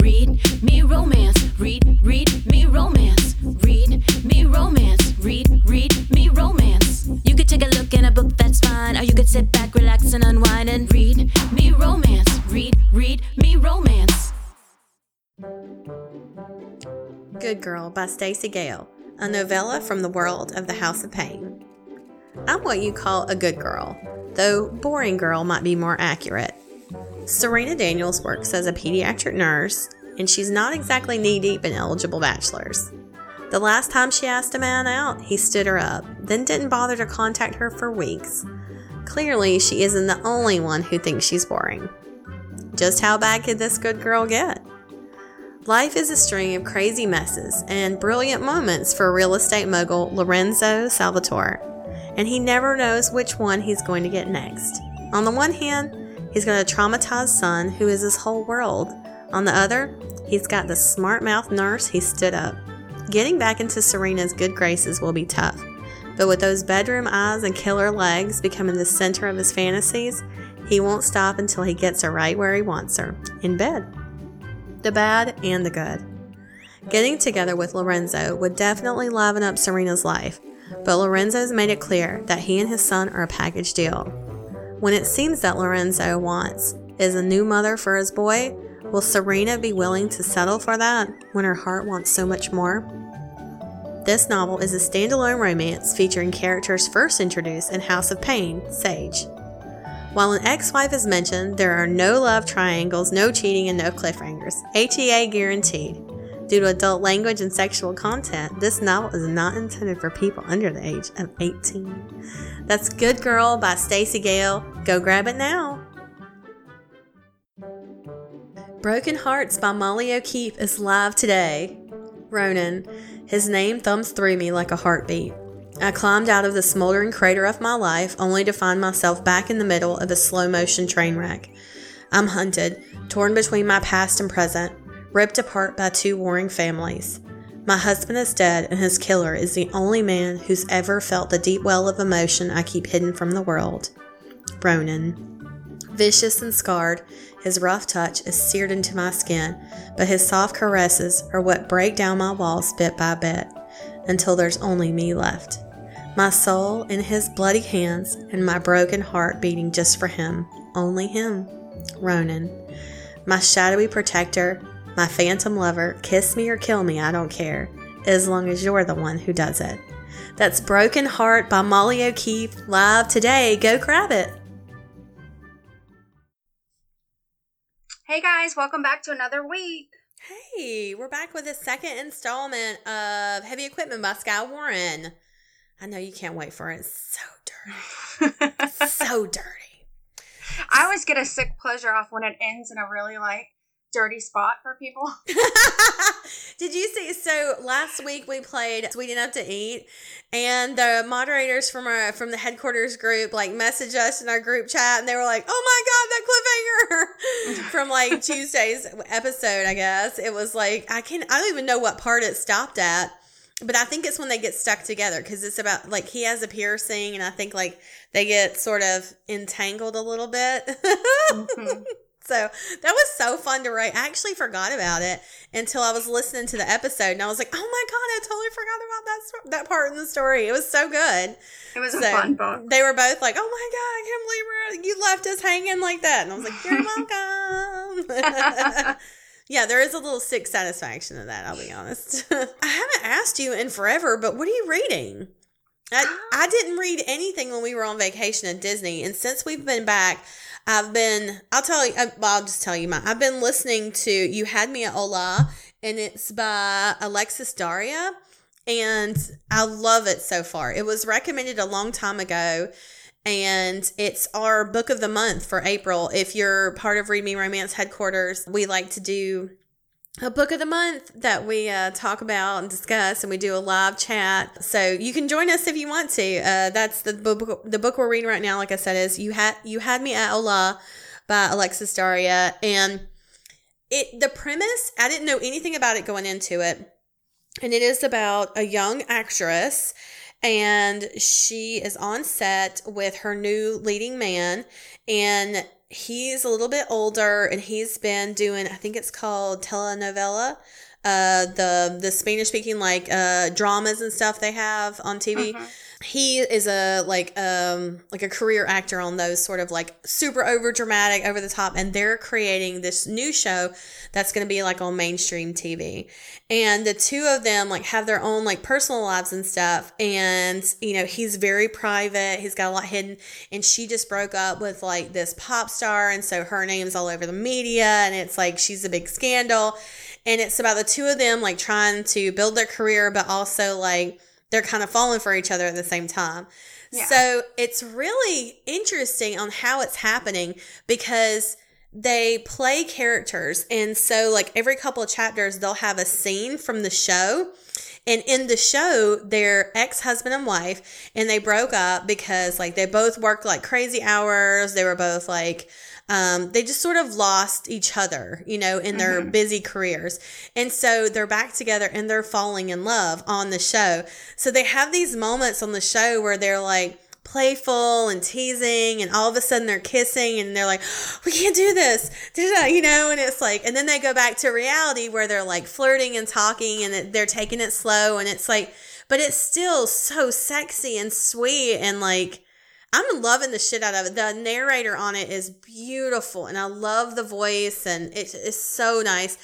read me romance. Read, read me romance. Read me romance. Read, read me romance. You could take a look in a book, that's fine. Or you could sit back, relax, and unwind and read me romance. Read, read me romance. Good Girl by Stacey Gale, a novella from the world of the House of Pain. I'm what you call a good girl, though boring girl might be more accurate. Serena Daniels works as a pediatric nurse, and she's not exactly knee deep in eligible bachelors. The last time she asked a man out, he stood her up, then didn't bother to contact her for weeks. Clearly, she isn't the only one who thinks she's boring. Just how bad could this good girl get? Life is a string of crazy messes and brilliant moments for real estate mogul Lorenzo Salvatore, and he never knows which one he's going to get next. On the one hand, he's got a traumatized son who is his whole world. On the other, he's got the smart mouth nurse he stood up. Getting back into Serena's good graces will be tough, but with those bedroom eyes and killer legs becoming the center of his fantasies, he won't stop until he gets her right where he wants her in bed the bad and the good. Getting together with Lorenzo would definitely liven up Serena's life, but Lorenzo's made it clear that he and his son are a package deal. When it seems that Lorenzo wants is a new mother for his boy, will Serena be willing to settle for that when her heart wants so much more? This novel is a standalone romance featuring characters first introduced in House of Pain, Sage. While an ex wife is mentioned, there are no love triangles, no cheating, and no cliffhangers. HEA guaranteed. Due to adult language and sexual content, this novel is not intended for people under the age of 18. That's Good Girl by Stacey Gale. Go grab it now. Broken Hearts by Molly O'Keefe is live today. Ronan. His name thumbs through me like a heartbeat. I climbed out of the smoldering crater of my life only to find myself back in the middle of a slow motion train wreck. I'm hunted, torn between my past and present, ripped apart by two warring families. My husband is dead, and his killer is the only man who's ever felt the deep well of emotion I keep hidden from the world. Ronan. Vicious and scarred, his rough touch is seared into my skin, but his soft caresses are what break down my walls bit by bit until there's only me left my soul in his bloody hands, and my broken heart beating just for him, only him, Ronan. My shadowy protector, my phantom lover, kiss me or kill me, I don't care, as long as you're the one who does it. That's Broken Heart by Molly O'Keefe, live today. Go grab it. Hey guys, welcome back to another week. Hey, we're back with a second installment of Heavy Equipment by Skye Warren. I know you can't wait for it. It's so dirty. so dirty. I always get a sick pleasure off when it ends in a really like dirty spot for people. Did you see? So last week we played Sweet Enough to Eat, and the moderators from our from the headquarters group like messaged us in our group chat, and they were like, "Oh my god, that cliffhanger from like Tuesday's episode." I guess it was like I can I don't even know what part it stopped at but I think it's when they get stuck together because it's about like he has a piercing, and I think like they get sort of entangled a little bit. mm-hmm. So that was so fun to write. I actually forgot about it until I was listening to the episode, and I was like, "Oh my god, I totally forgot about that that part in the story. It was so good. It was so a fun book. They were both like, "Oh my god, I can't believe you left us hanging like that," and I was like, "You're welcome." Yeah, there is a little sick satisfaction in that, I'll be honest. I haven't asked you in forever, but what are you reading? I, I um, didn't read anything when we were on vacation at Disney. And since we've been back, I've been, I'll tell you, uh, I'll just tell you my, I've been listening to You Had Me at Hola, and it's by Alexis Daria. And I love it so far. It was recommended a long time ago and it's our book of the month for April. If you're part of Read Me Romance headquarters, we like to do a book of the month that we uh, talk about and discuss, and we do a live chat. So you can join us if you want to. Uh, that's the book. The book we're reading right now, like I said, is you had you had me at Hola" by Alexis Daria, and it the premise. I didn't know anything about it going into it, and it is about a young actress and she is on set with her new leading man and he's a little bit older and he's been doing I think it's called telenovela. Uh the the Spanish speaking like uh dramas and stuff they have on TV. Mhm. He is a like um like a career actor on those sort of like super over dramatic, over the top and they're creating this new show that's going to be like on mainstream TV. And the two of them like have their own like personal lives and stuff and you know, he's very private. He's got a lot hidden and she just broke up with like this pop star and so her name's all over the media and it's like she's a big scandal and it's about the two of them like trying to build their career but also like they're kind of falling for each other at the same time Yeah. so it's really interesting on how it's happening because they play characters and so like every couple of chapters they'll have a scene from the show and in the show they're ex-husband and wife and they broke up because like they both worked like crazy hours they were both like um, they just sort of lost each other, you know, in their Mhm. busy careers. And so they're back together and they're falling in love on the show. So they have these moments on the show where they're like playful and teasing, and all of a sudden they're kissing and they're like, we can't do this, you know, and it's like, and then they go back to reality where they're like flirting and talking and they're taking it slow. And it's like, but it's still so sexy and sweet and like, I'm loving the shit out of it. The narrator on it is beautiful, and I love the voice, and it is so nice.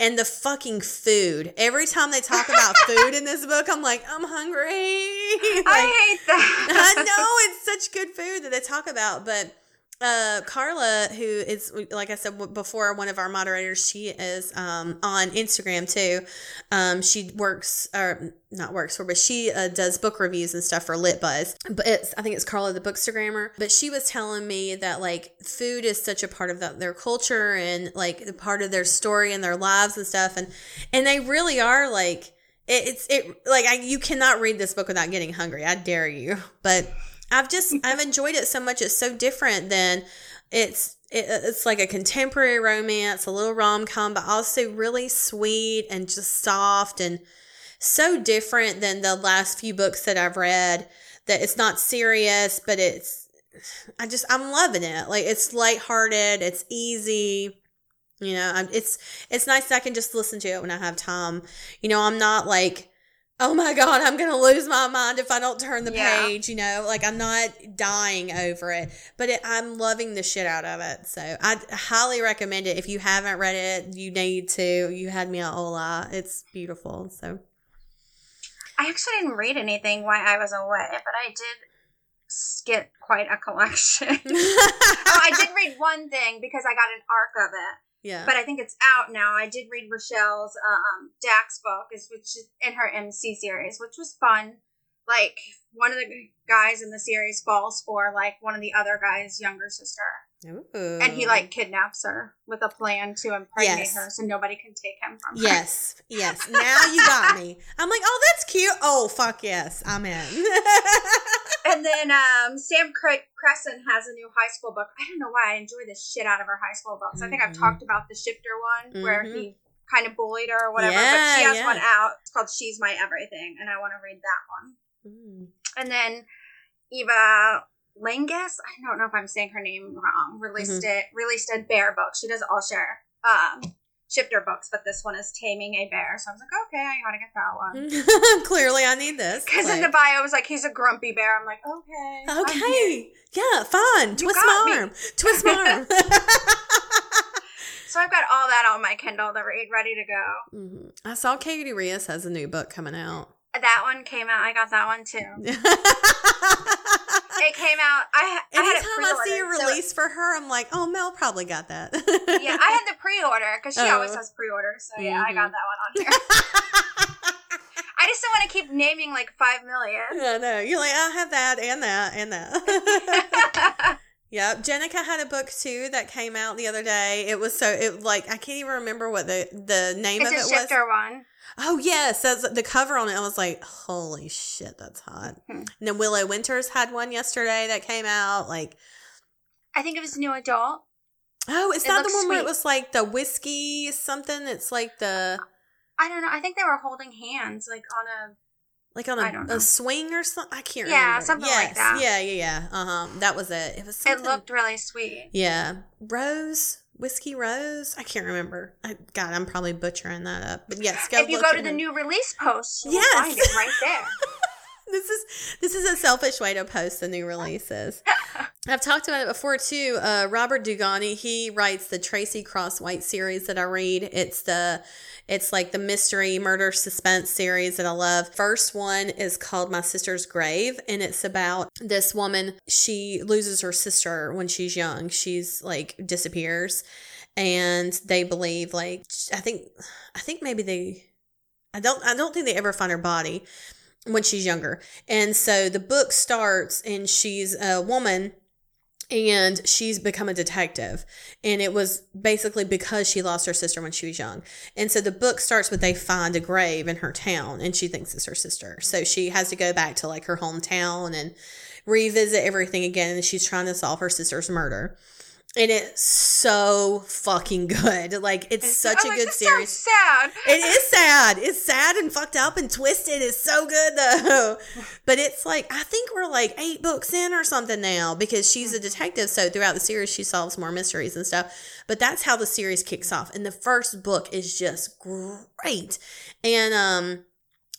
And the fucking food. Every time they talk about food in this book, I'm like, I'm hungry. Like, I hate that. I know it's such good food that they talk about, but uh, Carla, who is like I said before, one of our moderators, she is um, on Instagram too. Um, she works or not works for, but she uh, does book reviews and stuff for Lit Buzz. But it's I think it's Carla the Bookstagrammer. But she was telling me that like food is such a part of the, their culture and like part of their story and their lives and stuff, and and they really are like it, it's it like I, you cannot read this book without getting hungry. I dare you, but. I've just I've enjoyed it so much. It's so different than it's it, it's like a contemporary romance, a little rom com, but also really sweet and just soft and so different than the last few books that I've read. That it's not serious, but it's I just I'm loving it. Like it's lighthearted, it's easy. You know, I'm, it's it's nice that I can just listen to it when I have time. You know, I'm not like oh my god i'm gonna lose my mind if i don't turn the Yeah. page you know? Like i'm not dying over it but it, i'm loving the shit out of it. So i highly recommend it. If you haven't read it you need to. You had me at Hola it's beautiful so. I actually didn't read anything while I was away, but I did get quite a collection. oh, I did read one thing because I got an arc of it, yeah but I think it's out now. I did read Rochelle's um, Dax book, is which is in her MC series, which was fun. Like one of the guys in the series falls for like one of the other guy's younger sister, Ooh. and he like kidnaps her with a plan to impregnate Yes. her, so nobody can take him from her. yes yes now you got me i'm like oh that's cute oh fuck yes i'm in And then um, Sam Cre- Crescent has a new high school book. I don't know why I enjoy the shit out of her high school books. I think I've Mhm. talked about the shifter one where Mhm. he kind of bullied her or whatever. but she has yeah. one out. It's called She's My Everything, and I want to read that one. Mm. And then Eva Langus, I don't know if I'm saying her name wrong, released Mm-hmm. it released a bear book. She does all share um, shifter books, but this one is Taming a Bear. So I was like, okay, I gotta get that one. clearly i need this Because in the bio it was like he's a grumpy bear. I'm like, okay. Okay. Yeah, fun. Twist my me. arm. Twist my arm. So I've got all that on my Kindle to read, ready to go. Mhm. I saw Katie Reus has a new book coming out. That one came out. I got that one too. It came out. I, I had Anytime I see a pre-ordered, so- release for her, I'm like, oh, Mel probably got that. yeah, I had the pre-order because she Oh. always has pre-orders. So yeah, I Mhm. got that one on here. I just don't want to keep naming like five million. I know. You're like, I have that and that and that. Yep. Jenika had a book too that came out the other day. It was so it like I can't even remember what the the name it's of it was. shifter one. Oh yes, that's the cover on it. I was like, holy shit, that's hot. Hmm. And then Willow Winters had one yesterday that came out. Like, I think it was new adult. oh, is It that the one where it was like the whiskey something? It's like the I don't know. I think they were holding hands like on a like on a, a swing or something. I can't Yeah, remember. something like that. Yeah, yeah, yeah. Uh huh. That was it. It was It looked really sweet. Yeah, Rose whiskey Rose. I can't remember. I, God, I'm probably butchering that up. But yes, go if you go to the new release post, you'll Yes. find it right there. this is this is a selfish way to post the new releases. I've talked about it before too. Uh, Robert Dugoni he writes the Tracy Crosswhite series that I read. It's the it's like the mystery murder suspense series that I love. First one is called My Sister's Grave, and it's about this woman. She loses her sister when she's young. She's like disappears, and they believe like I think I think maybe they I don't I don't think they ever find her body when she's younger. And so the book starts and she's a woman and she's become a detective. And it was basically because she lost her sister when she was young. And so the book starts with they find a grave in her town and she thinks it's her sister. So she has to go back to like her hometown and revisit everything again and she's trying to solve her sister's murder. And it's so fucking good. Like it's such I'm a like, good series. Sad. It is sad. It's sad and fucked up and twisted. It's so good though. But it's like I think we're like eight books in or something now because she's a detective. So throughout the series, she solves more mysteries and stuff. But that's how the series kicks off. And the first book is just great. And um,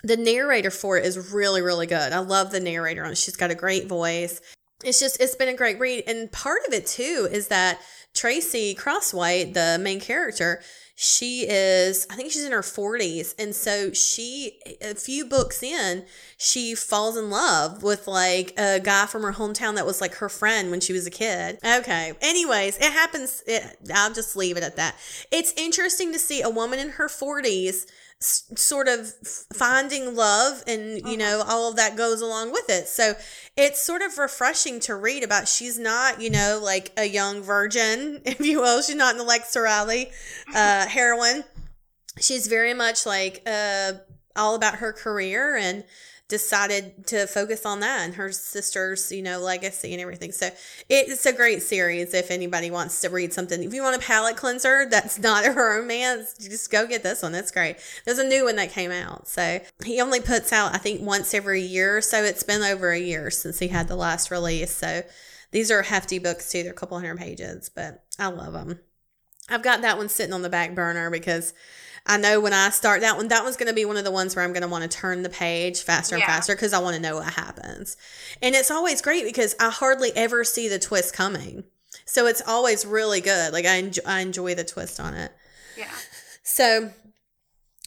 the narrator for it is really really good. I love the narrator on. She's got a great voice. It's just it's been a great read. And part of it too is that Tracy Crosswhite, the main character, she is i think she's in her 40s and so she a few books in she falls in love with like a guy from her hometown that was like her friend when she was a kid. Okay. Anyways it happens it, i'll just leave it at that. It's interesting to see a woman in her 40s s- sort of finding love and you know all of that goes along with it. So it's sort of refreshing to read about she's not you know like a young virgin if you will. She's not the Alexa Riley uh heroine. She's very much like uh all about her career and decided to focus on that and her sister's you know legacy and everything. So it's a great series if anybody wants to read something. If you want a palate cleanser that's not a romance just go get this one. That's great. There's a new one that came out. So he only puts out i think once every year so. It's been over a year since he had the last release. So these are hefty books too. They're a couple hundred pages but i love them i've got that one sitting on the back burner because I know when I start that one, that one's going to be one of the ones where I'm going to want to turn the page faster and Yeah. faster because I want to know what happens. And it's always great because I hardly ever see the twist coming. So it's always really good. Like I enjoy, I enjoy the twist on it. Yeah. So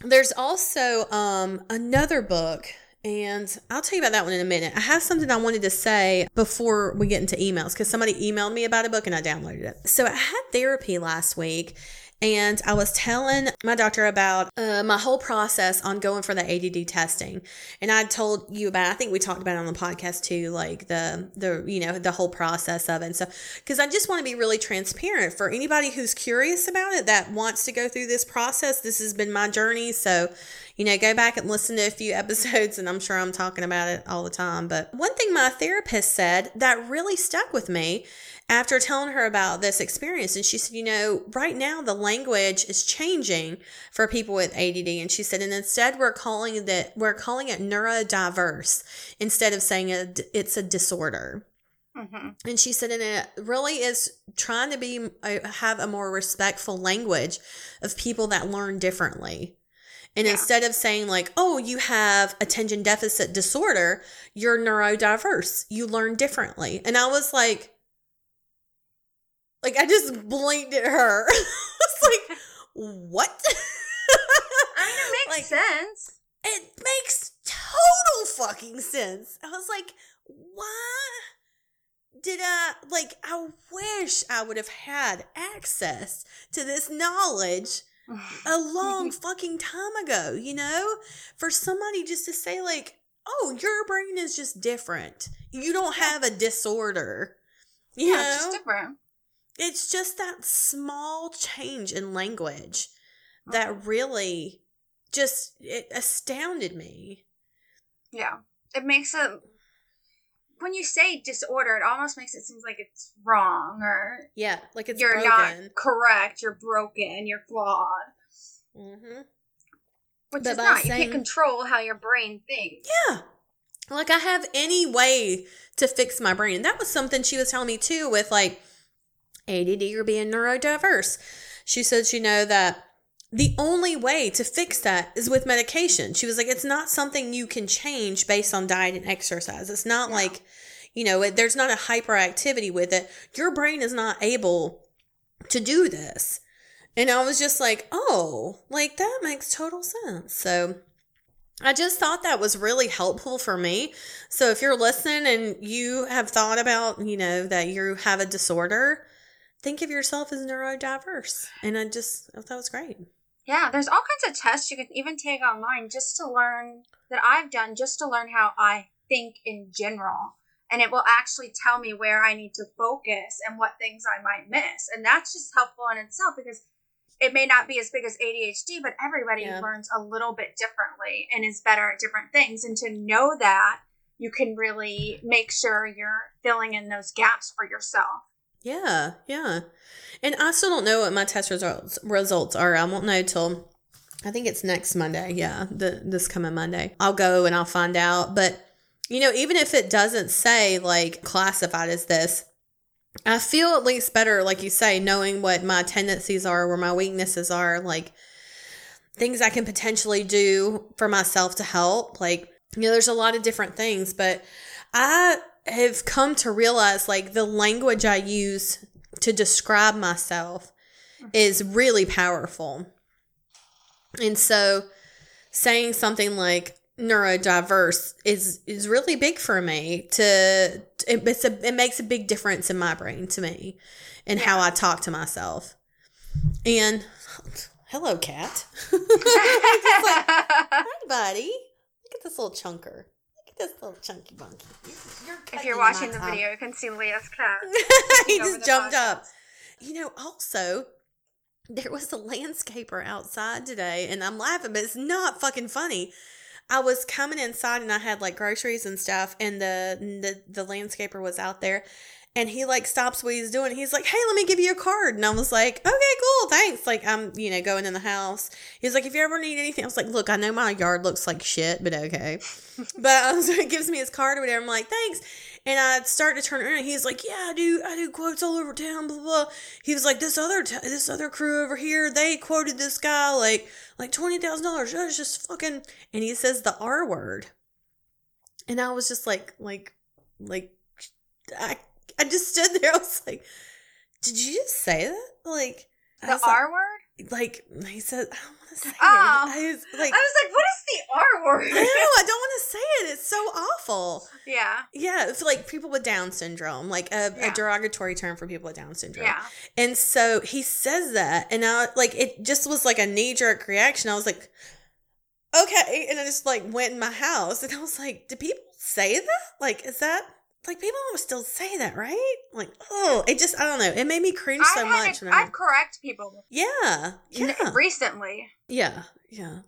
there's also um, another book, and I'll tell you about that one in a minute. I have something I wanted to say before we get into emails because somebody emailed me about a book and I downloaded it. So I had therapy last week. And I was telling my doctor about uh, my whole process on going for the ADD testing, and I told you about. I think we talked about it on the podcast too, like the the you know the whole process of it. And so, because I just want to be really transparent for anybody who's curious about it that wants to go through this process. This has been my journey, so you know, go back and listen to a few episodes, and I'm sure I'm talking about it all the time. But one thing my therapist said that really stuck with me after telling her about this experience, and she said, you know, right now the language is changing for people with ADD, and she said, and instead we're calling that we're calling it neurodiverse instead of saying it, it's a disorder. hmm And she said, and it really is trying to be uh, have a more respectful language of people that learn differently. And Yeah. instead of saying like, "Oh, you have attention deficit disorder," you're neurodiverse. You learn differently. And I was like, like I just blinked at her. I was like, "What?" I mean, it makes Like, sense. it makes total fucking sense. I was like, why did I like I wish I would have had access to this knowledge a long fucking time ago, you know? For somebody just to say like, "Oh, your brain is just different. You don't have a disorder." You yeah, know? just different. It's just that small change in language that really just it astounded me. Yeah. It makes it when you say disorder, it almost makes it seem like it's wrong or Yeah, like it's you're broken. not correct, you're broken, you're flawed. Mm-hmm. Which But is not. You can't control how your brain thinks. Yeah. Like I have any way to fix my brain. That was something she was telling me too with like ADD or being neurodiverse. She said, you know, that the only way to fix that is with medication. She was like, it's not something you can change based on diet and exercise. It's not No. like, you know, it, there's not a hyperactivity with it. Your brain is not able to do this. And I was just like, oh, like that makes total sense. So I just thought that was really helpful for me. So if you're listening and you have thought about, you know, that you have a disorder, think of yourself as neurodiverse. And I just I thought that was great. Yeah, there's all kinds of tests you can even take online just to learn that I've done just to learn how I think in general. And it will actually tell me where I need to focus and what things I might miss. And that's just helpful in itself because it may not be as big as ADHD, but everybody Yeah. learns a little bit differently and is better at different things. And to know that, you can really make sure you're filling in those gaps for yourself. Yeah, yeah. And I still don't know what my test results results are. I won't know till I think it's next Monday. Yeah, the this coming Monday. I'll go and I'll find out. But you know, even if it doesn't say like classified as this, I feel at least better, like you say, knowing what my tendencies are, where my weaknesses are, like things I can potentially do for myself to help. Like, you know, there's a lot of different things, but I have come to realize like the language I use to describe myself is really powerful. And so saying something like neurodiverse is is really big for me to it, it's a, it makes a big difference in my brain to me and how I talk to myself. And hello cat. Hi buddy. Look at this little chunker. Look this little chunky bunky. You're if you're watching the top. video, you can see Leah's cat. he just jumped podcast. up. You know, also, there was a landscaper outside today, and I'm laughing, but it's not fucking funny. I was coming inside and I had like groceries and stuff, and the the, the landscaper was out there. And he like stops what he's doing. He's like, "Hey, let me give you a card." And I was like, "Okay, cool, thanks." Like I'm, you know, going in the house. He's like, "If you ever need anything," I was like, "Look, I know my yard looks like shit, but okay." but I was, he gives me his card or whatever. I'm like, "Thanks." And I start to turn around. He's like, "Yeah, I do. I do quotes all over town." Blah blah. He was like, "This other t- this other crew over here, they quoted this guy like like twenty thousand dollars. That's just fucking." And he says the R word, and I was just like, like, like, I I just stood there. I was like, "Did you just say that?" Like The was like- R word? like he said, I don't want to say Oh. it. I was like, I was like, what is the R word? I know, I don't want to say it. It's so awful. yeah. Yeah, it's like people with Down syndrome, like a, Yeah. a derogatory term for people with Down syndrome. Yeah. And so he says that, and I like it just was like a knee jerk reaction. I was like, okay, and I just like went in my house, and I was like, do people say that? Like, is that like people still say that, right? Like, oh, it just I don't know. It made me cringe so I've had much. I- I've correct people yeah, yeah. recently. Yeah, yeah.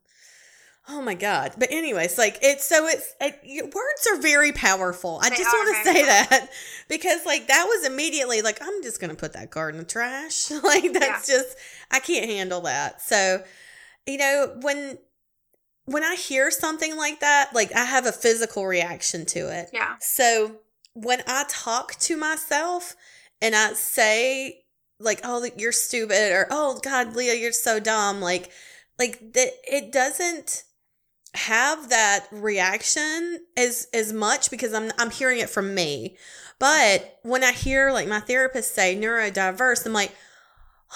Oh my god. But anyways, like it's so it's it, words are very powerful. I They just want to say that because like that was immediately like I'm just going to put that card in the trash. like that's just I can't handle that. So, you know, when when I hear something like that, like I have a physical reaction to it. Yeah. So when I talk to myself and I say like, "Oh, you're stupid," or "Oh God, Leah, you're so dumb," like, like that, it doesn't have that reaction as as much because I'm I'm hearing it from me. But when I hear like my therapist say neurodiverse, I'm like,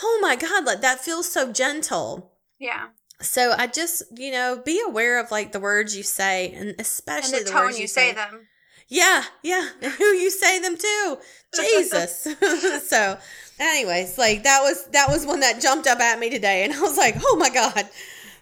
"Oh my God, like that feels so gentle." Yeah. So I just, you know, be aware of like the words you say, and And especially the the, tone words you say them. Yeah, yeah. Who you say them to. Jesus. so anyways, like that was that was one that jumped up at me today and I was like, oh my God.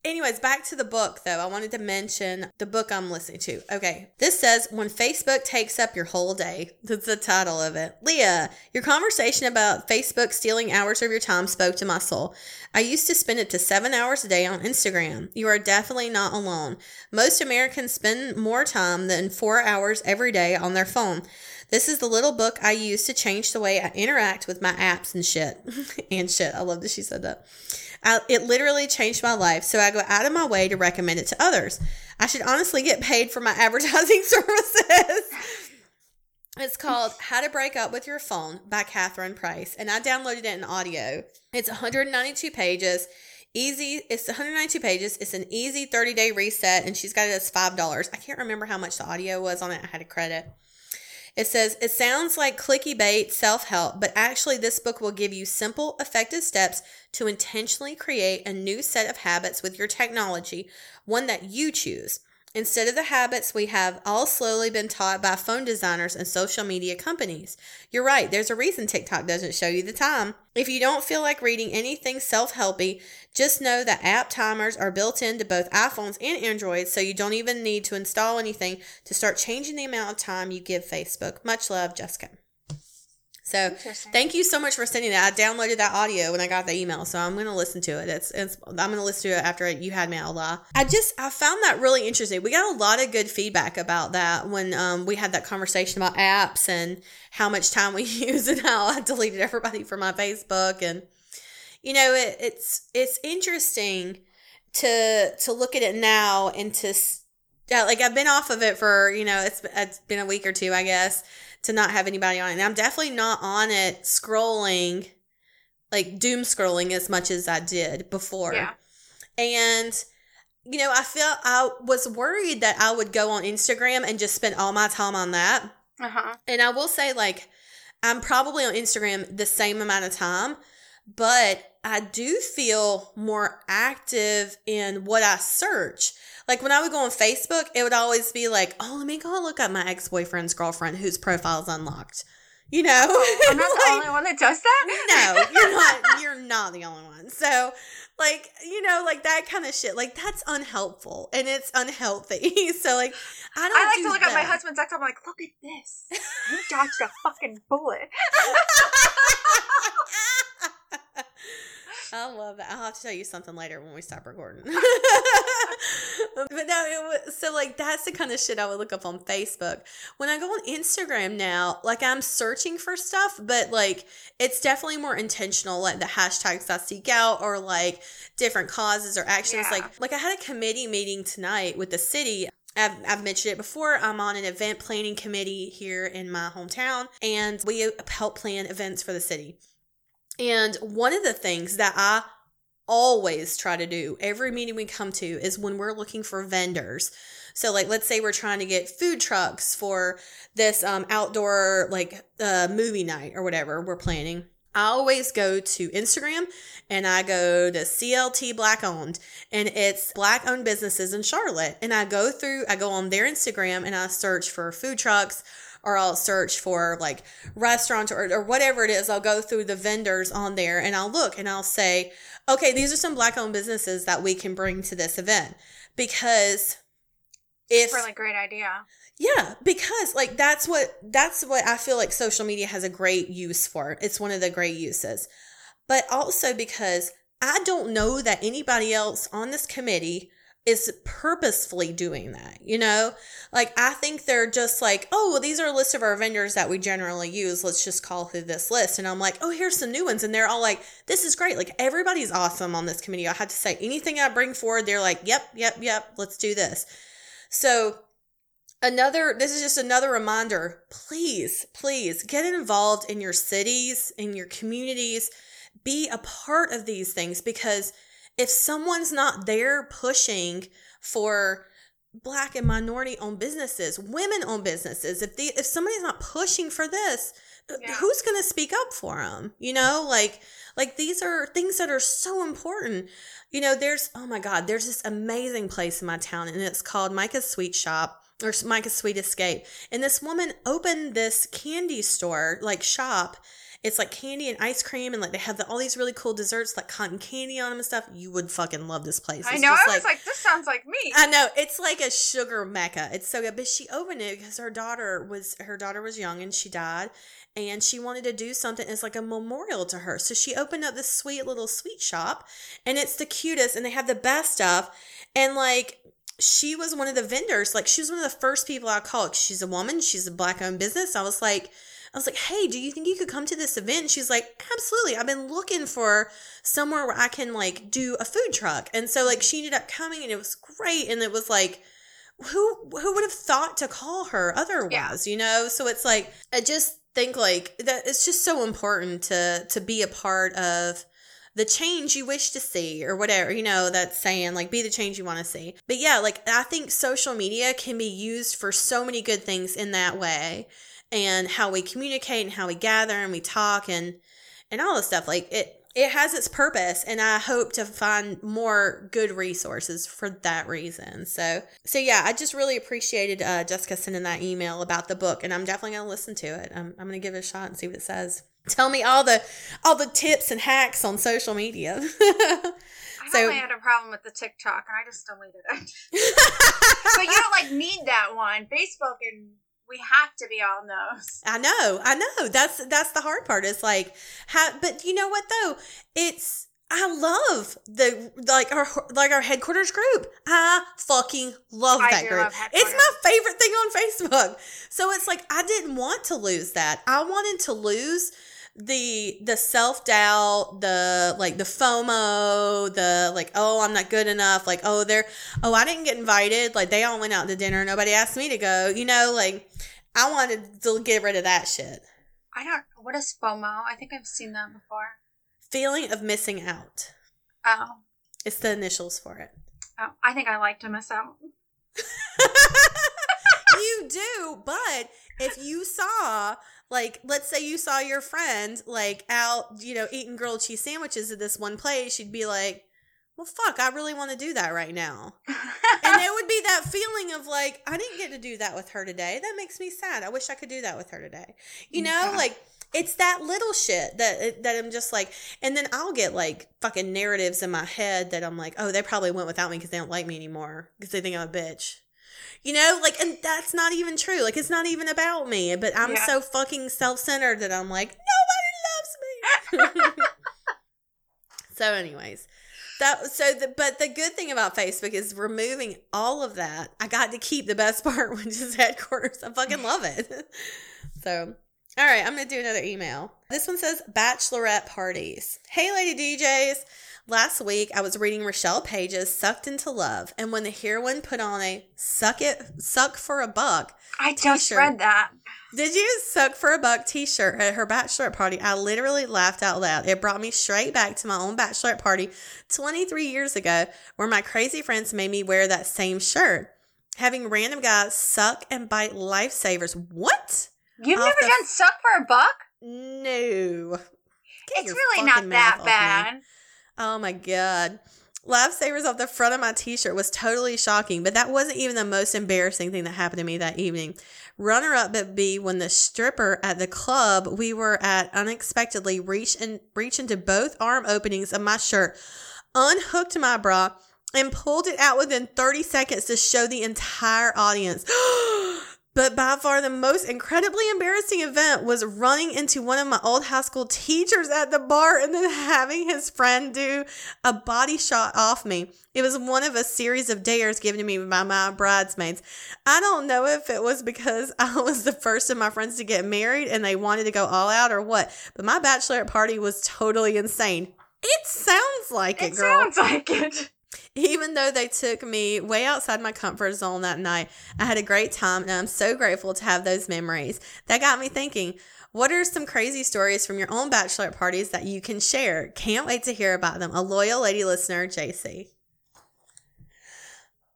Anyways, back to the book though. I wanted to mention the book I'm listening to. Okay. This says When Facebook Takes Up Your Whole Day. That's the title of it. Leah, your conversation about Facebook stealing hours of your time spoke to my soul. I used to spend up to seven hours a day on Instagram. You are definitely not alone. Most Americans spend more time than four hours every day on their phone. This is the little book I use to change the way I interact with my apps and shit. and shit. I love that she said that. I, it literally changed my life, so I go out of my way to recommend it to others. I should honestly get paid for my advertising services. It's called How to Break Up with Your Phone by Catherine Price, and I downloaded it in audio. It's 192 pages. Easy, it's 192 pages. It's an easy 30 day reset, and she's got it as $5. I can't remember how much the audio was on it. I had a credit. It says, It sounds like clicky bait self help, but actually, this book will give you simple, effective steps to intentionally create a new set of habits with your technology, one that you choose. Instead of the habits we have all slowly been taught by phone designers and social media companies. You're right, there's a reason TikTok doesn't show you the time. If you don't feel like reading anything self helpy, just know that app timers are built into both iPhones and Androids, so you don't even need to install anything to start changing the amount of time you give Facebook. Much love, Jessica. So thank you so much for sending that. I downloaded that audio when I got the email, so I'm gonna listen to it. It's, it's I'm gonna listen to it after you had me out. I just I found that really interesting. We got a lot of good feedback about that when um, we had that conversation about apps and how much time we use and how I deleted everybody from my Facebook and you know it, it's it's interesting to to look at it now and to s- yeah, like I've been off of it for you know it's it's been a week or two I guess to not have anybody on it. And I'm definitely not on it scrolling like doom scrolling as much as I did before. Yeah. And you know, I felt I was worried that I would go on Instagram and just spend all my time on that. Uh huh. And I will say, like, I'm probably on Instagram the same amount of time, but I do feel more active in what I search. Like when I would go on Facebook, it would always be like, oh, let me go look up my ex boyfriend's girlfriend whose profile is unlocked. You know? I'm not the only one that does that. no, you're not. You're not the only one. So, like, you know, like that kind of shit. Like that's unhelpful and it's unhealthy. so, like, I don't. I like do to look at my husband's ex. I'm like, look at this. You dodged a fucking bullet. I love that. I'll have to tell you something later when we stop recording. but no, it was, so like that's the kind of shit I would look up on Facebook. When I go on Instagram now, like I'm searching for stuff, but like it's definitely more intentional, like the hashtags I seek out or like different causes or actions. Yeah. Like like I had a committee meeting tonight with the city I've, I've mentioned it before. I'm on an event planning committee here in my hometown, and we help plan events for the city. And one of the things that I always try to do every meeting we come to is when we're looking for vendors. So, like, let's say we're trying to get food trucks for this um, outdoor, like, uh, movie night or whatever we're planning. I always go to Instagram and I go to CLT Black Owned and it's black owned businesses in Charlotte. And I go through, I go on their Instagram and I search for food trucks or I'll search for like restaurants or, or whatever it is. I'll go through the vendors on there and I'll look and I'll say, okay, these are some black owned businesses that we can bring to this event because if Really great idea. yeah, because like that's what that's what I feel like social media has a great use for. It's one of the great uses. But also because I don't know that anybody else on this committee is purposefully doing that, you know? Like I think they're just like, "Oh, well these are a list of our vendors that we generally use. Let's just call through this list." And I'm like, "Oh, here's some new ones." And they're all like, "This is great. Like everybody's awesome on this committee." I had to say anything I bring forward, they're like, "Yep, yep, yep, let's do this." So, another this is just another reminder please please get involved in your cities in your communities be a part of these things because if someone's not there pushing for black and minority owned businesses women owned businesses if the if somebody's not pushing for this Yeah. who's going to speak up for them you know like like these are things that are so important you know there's oh my god there's this amazing place in my town and it's called micah's sweet shop or micah's sweet escape and this woman opened this candy store like shop it's like candy and ice cream and like they have the, all these really cool desserts like cotton candy on them and stuff you would fucking love this place I know. I was like, this sounds like me. I know it's like a sugar mecca. It's so good, but she opened it because her daughter was her daughter was young and she died, and she wanted to do something as like a memorial to her. So she opened up this sweet little sweet shop, and it's the cutest, and they have the best stuff, and like. She was one of the vendors. Like she was one of the first people I called. She's a woman. She's a black owned business. I was like, I was like, hey, do you think you could come to this event? She's like, absolutely. I've been looking for somewhere where I can like do a food truck. And so like she ended up coming and it was great. And it was like, who who would have thought to call her otherwise, you know? So it's like I just think like that it's just so important to to be a part of the change you wish to see or whatever you know that's saying like be the change you want to see but yeah like i think social media can be used for so many good things in that way and how we communicate and how we gather and we talk and and all this stuff. Like it it has its purpose and i hope to find more good resources for that reason. So so yeah i just really appreciated uh, jessica sending that email about the book and i'm definitely going to listen to it. I'm, I'm going to give it a shot and see what it says. Tell me all the all the tips and hacks on social media. I So- only had a problem with the TikTok and I just deleted it. but you don't like need that one. Facebook and we have to be on those. I know, I know. That's that's the hard part. It's like, how, but you know what though? It's I love the like our like our headquarters group. I fucking love I that group. love it's my favorite thing on Facebook. So it's like I didn't want to lose that. I wanted to lose the the self doubt, the like the FOMO, the like oh I'm not good enough, like oh they're oh I didn't get invited, like they all went out to dinner, nobody asked me to go, you know, like I wanted to get rid of that shit. I don't. What is FOMO? I think I've seen that before. Feeling of missing out. Oh, It's the initials for it. oh I think I like to miss out. you do, but if you saw like let's say you saw your friend like out, you know, eating grilled cheese sandwiches at this one place, you'd be like, "Well, fuck, I really want to do that right now." and it would be that feeling of like, I didn't get to do that with her today. That makes me sad. I wish I could do that with her today. You know, Yeah. like it's that little shit that that I'm just like, and then I'll get like fucking narratives in my head that I'm like, oh, they probably went without me because they don't like me anymore because they think I'm a bitch. You know, like, and that's not even true. Like, it's not even about me. But I'm Yeah. so fucking self centered that I'm like, nobody loves me. so, anyways, that so the but the good thing about Facebook is removing all of that. I got to keep the best part, which is headquarters. I fucking love it. so all right, I'm gonna do another email. This one says bachelorette parties. Hey lady DJs. Last week I was reading Rochelle Paige's Sucked into Love, and when the heroine put on a suck it suck for a buck, I just T-shirt. read that. did you suck for a buck t-shirt at her bachelorette party? I literally laughed out loud. It brought me straight back to my own bachelorette party 23 years ago where my crazy friends made me wear that same shirt. Having random guys suck and bite lifesavers. What? You've Off never done suck for a buck? No. Get It's really not that bad. me. Oh my god. Lifesavers off the front of my t-shirt was totally shocking, but that wasn't even the most embarrassing thing that happened to me that evening. Runner up would be when the stripper at the club we were at unexpectedly reached and reached into both arm openings of my shirt, unhooked my bra, and pulled it out within 30 seconds to show the entire audience. Oh But by far the most incredibly embarrassing event was running into one of my old high school teachers at the bar and then having his friend do a body shot off me. It was one of a series of dares given to me by my bridesmaids. I don't know if it was because I was the first of my friends to get married and they wanted to go all out or what, but my bachelorette party was totally insane. It sounds like it, It girl. sounds like it. Even though they took me way outside my comfort zone that night, I had a great time and I'm so grateful to have those memories. That got me thinking, what are some crazy stories from your own bachelorette parties that you can share? Can't wait to hear about them. A loyal lady listener, JC.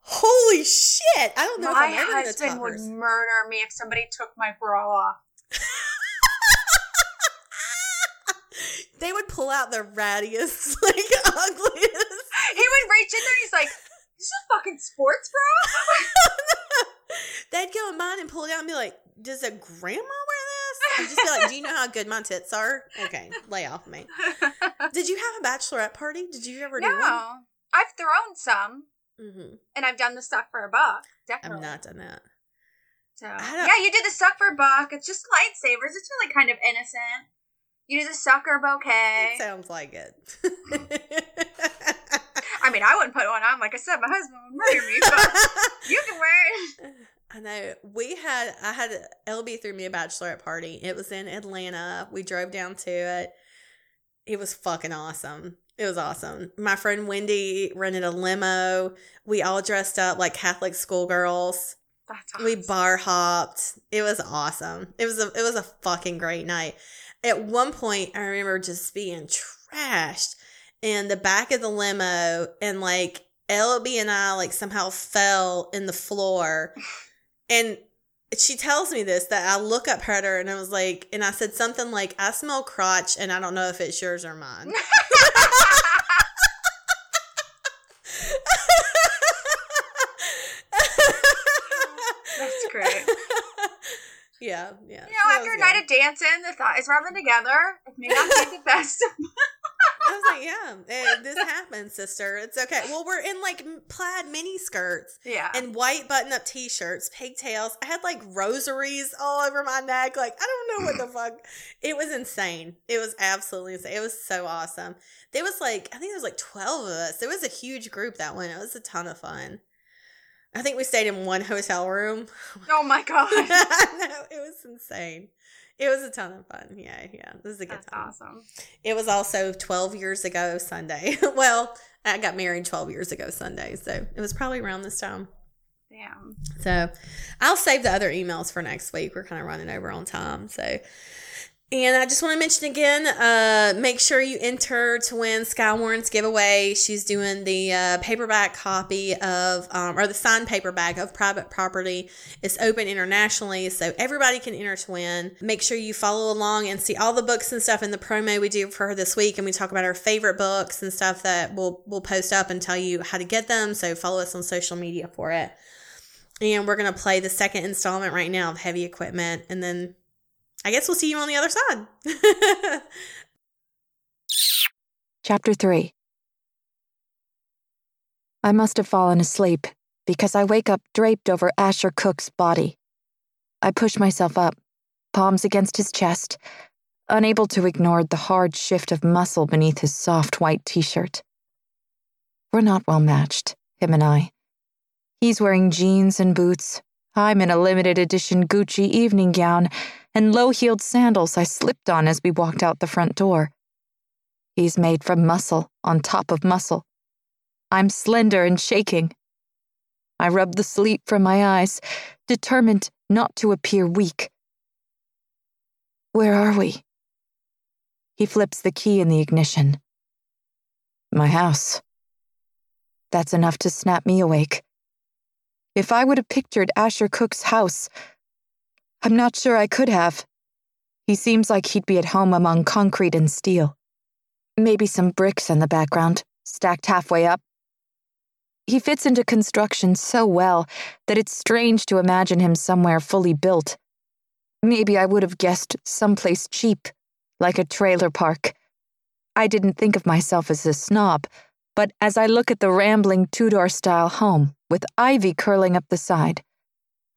Holy shit! I don't know My if I'm ever husband would murder me if somebody took my bra off. they would pull out the rattiest, like ugliest. He would reach in there and he's like, "This is a fucking sports bra." They'd go in mine and pull it out and be like, "Does a grandma wear this?" And just be like, "Do you know how good my tits are?" Okay, lay off me. Did you have a bachelorette party? Did you ever do one? no, I've thrown some, Mm-hmm. and I've done the suck for a buck. I've not done that. So yeah, you do the suck for a buck. It's just lightsabers. It's really kind of innocent. You do the sucker bouquet. It sounds like it. I mean, I wouldn't put one on. Like I said, my husband would murder me, but you can wear it. I know. We had I had LB threw me a bachelorette party. It was in Atlanta. We drove down to it. It was fucking awesome. It was awesome. My friend Wendy rented a limo. We all dressed up like Catholic schoolgirls. Awesome. We bar hopped. It was awesome. It was a it was a fucking great night. At one point, I remember just being trashed in the back of the limo, and like LB and I like somehow fell in the floor, and she tells me this that I look up at her and I was like, and I said something like, "I smell crotch, and I don't know if it's yours or mine." That's great. yeah, yeah. You know, after a night of dancing, the thighs rubbing together, it may not be the best. I was like, yeah, eh, this happens, sister. It's okay. Well, we're in like plaid mini skirts yeah. and white button up t shirts, pigtails. I had like rosaries all over my neck. Like, I don't know what the fuck. It was insane. It was absolutely insane. It was so awesome. There was like, I think there was like 12 of us. There was a huge group that went. It was a ton of fun. I think we stayed in one hotel room. oh my god. no, it was insane. It was a ton of fun. Yeah, yeah. This is a good That's time. awesome. It was also 12 years ago Sunday. well, I got married 12 years ago Sunday, so it was probably around this time. Damn. So I'll save the other emails for next week. We're kind of running over on time. So, and I just want to mention again, uh, make sure you enter to win Skye Warren's giveaway. She's doing the uh, paperback copy of, um, or the signed paperback of Private Property. It's open internationally, so everybody can enter to win. Make sure you follow along and see all the books and stuff in the promo we do for her this week, and we talk about our favorite books and stuff that we'll we'll post up and tell you how to get them. So follow us on social media for it. And we're gonna play the second installment right now of Heavy Equipment, and then I guess we'll see you on the other side. Chapter 3 I must have fallen asleep because I wake up draped over Asher Cook's body. I push myself up, palms against his chest, unable to ignore the hard shift of muscle beneath his soft white t shirt. We're not well matched, him and I. He's wearing jeans and boots. I'm in a limited edition Gucci evening gown and low heeled sandals I slipped on as we walked out the front door. He's made from muscle on top of muscle. I'm slender and shaking. I rub the sleep from my eyes, determined not to appear weak. Where are we? He flips the key in the ignition. My house. That's enough to snap me awake. If I would have pictured Asher Cook's house, I'm not sure I could have. He seems like he'd be at home among concrete and steel. Maybe some bricks in the background, stacked halfway up. He fits into construction so well that it's strange to imagine him somewhere fully built. Maybe I would have guessed someplace cheap, like a trailer park. I didn't think of myself as a snob, but as I look at the rambling Tudor style home with ivy curling up the side,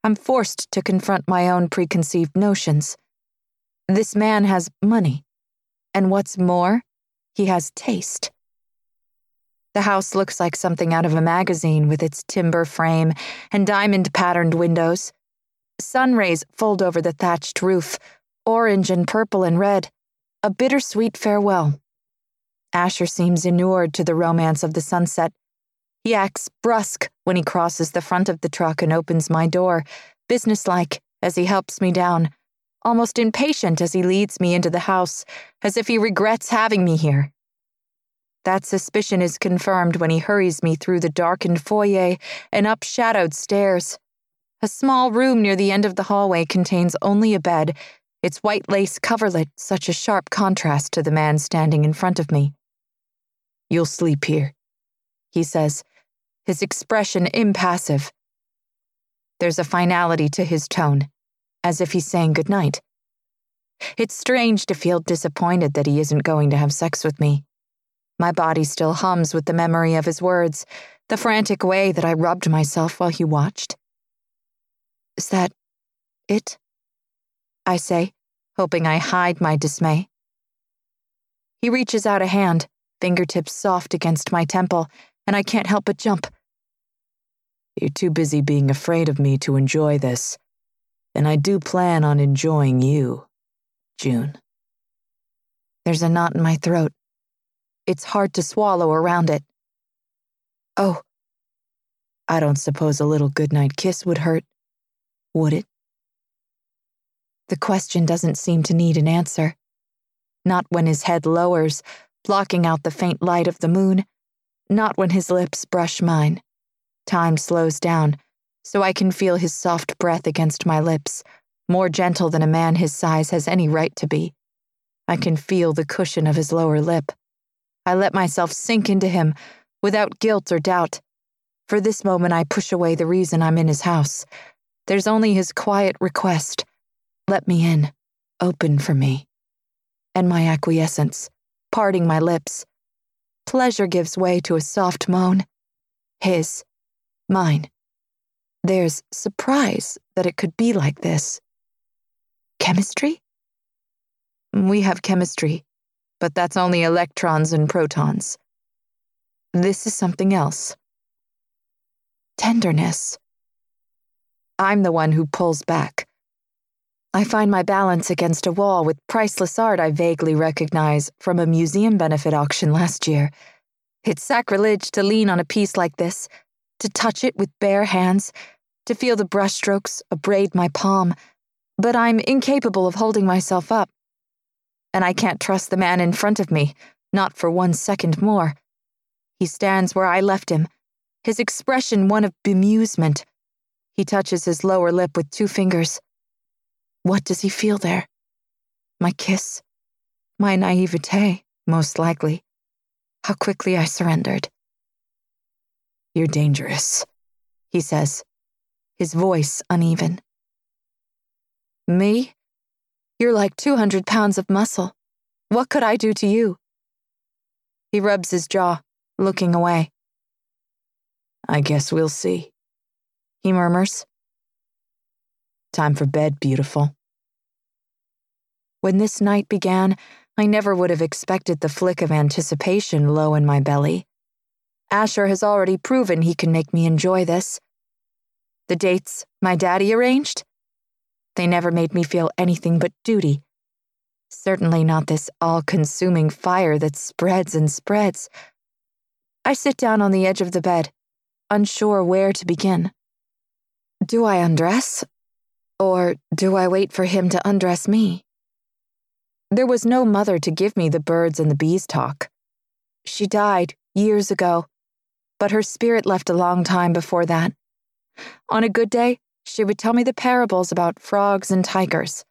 I'm forced to confront my own preconceived notions. This man has money. And what's more, he has taste. The house looks like something out of a magazine with its timber frame and diamond patterned windows. Sun rays fold over the thatched roof, orange and purple and red, a bittersweet farewell. Asher seems inured to the romance of the sunset. He acts brusque when he crosses the front of the truck and opens my door, businesslike as he helps me down, almost impatient as he leads me into the house, as if he regrets having me here. That suspicion is confirmed when he hurries me through the darkened foyer and up shadowed stairs. A small room near the end of the hallway contains only a bed, its white lace coverlet such a sharp contrast to the man standing in front of me. You'll sleep here, he says, his expression impassive. There's a finality to his tone, as if he's saying goodnight. It's strange to feel disappointed that he isn't going to have sex with me. My body still hums with the memory of his words, the frantic way that I rubbed myself while he watched. Is that it? I say, hoping I hide my dismay. He reaches out a hand, fingertips soft against my temple, and I can't help but jump. You're too busy being afraid of me to enjoy this, and I do plan on enjoying you, June. There's a knot in my throat. It's hard to swallow around it. Oh, I don't suppose a little goodnight kiss would hurt, would it? The question doesn't seem to need an answer. Not when his head lowers, blocking out the faint light of the moon. Not when his lips brush mine. Time slows down, so I can feel his soft breath against my lips, more gentle than a man his size has any right to be. I can feel the cushion of his lower lip. I let myself sink into him without guilt or doubt. For this moment, I push away the reason I'm in his house. There's only his quiet request let me in, open for me. And my acquiescence, parting my lips. Pleasure gives way to a soft moan. His, mine. There's surprise that it could be like this. Chemistry? We have chemistry, but that's only electrons and protons. This is something else. Tenderness. I'm the one who pulls back. I find my balance against a wall with priceless art I vaguely recognize from a museum benefit auction last year. It's sacrilege to lean on a piece like this, to touch it with bare hands, to feel the brushstrokes abrade my palm, but I'm incapable of holding myself up and I can't trust the man in front of me, not for one second more. He stands where I left him, his expression one of bemusement. He touches his lower lip with two fingers. What does he feel there? My kiss? My naivete, most likely. How quickly I surrendered. You're dangerous, he says, his voice uneven. Me? You're like 200 pounds of muscle. What could I do to you? He rubs his jaw, looking away. I guess we'll see, he murmurs. Time for bed, beautiful. When this night began, I never would have expected the flick of anticipation low in my belly. Asher has already proven he can make me enjoy this. The dates my daddy arranged? They never made me feel anything but duty. Certainly not this all consuming fire that spreads and spreads. I sit down on the edge of the bed, unsure where to begin. Do I undress? Or do I wait for him to undress me? There was no mother to give me the birds and the bees talk. She died years ago, but her spirit left a long time before that. On a good day, she would tell me the parables about frogs and tigers.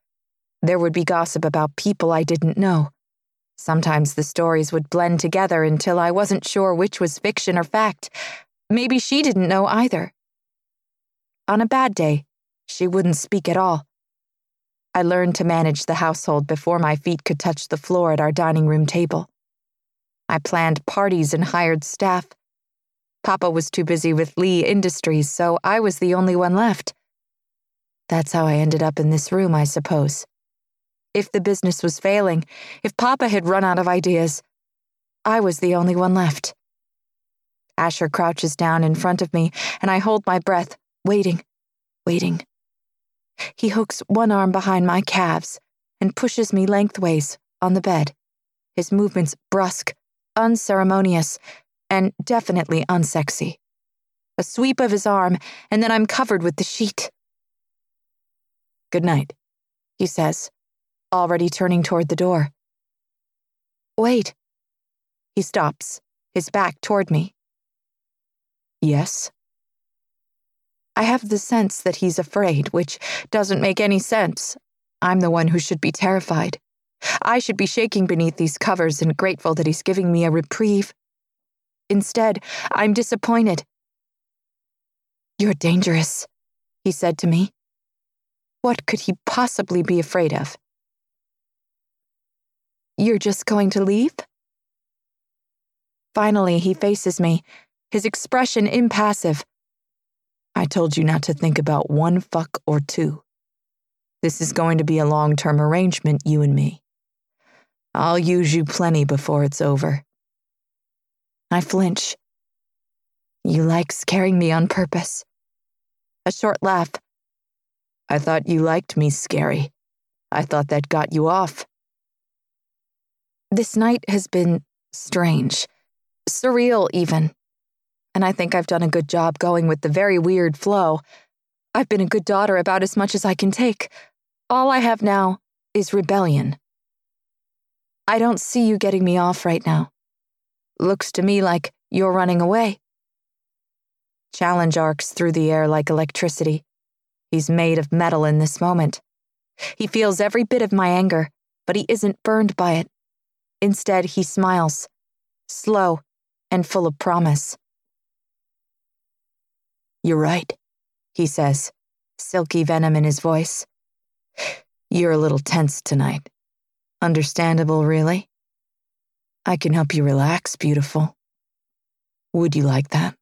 There would be gossip about people I didn't know. Sometimes the stories would blend together until I wasn't sure which was fiction or fact. Maybe she didn't know either. On a bad day, she wouldn't speak at all. I learned to manage the household before my feet could touch the floor at our dining room table. I planned parties and hired staff. Papa was too busy with Lee Industries, so I was the only one left. That's how I ended up in this room, I suppose. If the business was failing, if Papa had run out of ideas, I was the only one left. Asher crouches down in front of me, and I hold my breath, waiting, waiting. He hooks one arm behind my calves and pushes me lengthways on the bed, his movements brusque, unceremonious, and definitely unsexy. A sweep of his arm, and then I'm covered with the sheet. Good night, he says, already turning toward the door. Wait. He stops, his back toward me. Yes? I have the sense that he's afraid, which doesn't make any sense. I'm the one who should be terrified. I should be shaking beneath these covers and grateful that he's giving me a reprieve. Instead, I'm disappointed. You're dangerous, he said to me. What could he possibly be afraid of? You're just going to leave? Finally, he faces me, his expression impassive. I told you not to think about one fuck or two. This is going to be a long term arrangement, you and me. I'll use you plenty before it's over. I flinch. You like scaring me on purpose, a short laugh. I thought you liked me scary. I thought that got you off. This night has been strange, surreal even. And I think I've done a good job going with the very weird flow. I've been a good daughter about as much as I can take. All I have now is rebellion. I don't see you getting me off right now. Looks to me like you're running away. Challenge arcs through the air like electricity. He's made of metal in this moment. He feels every bit of my anger, but he isn't burned by it. Instead, he smiles, slow and full of promise. You're right, he says, silky venom in his voice. You're a little tense tonight. Understandable, really? I can help you relax, beautiful. Would you like that?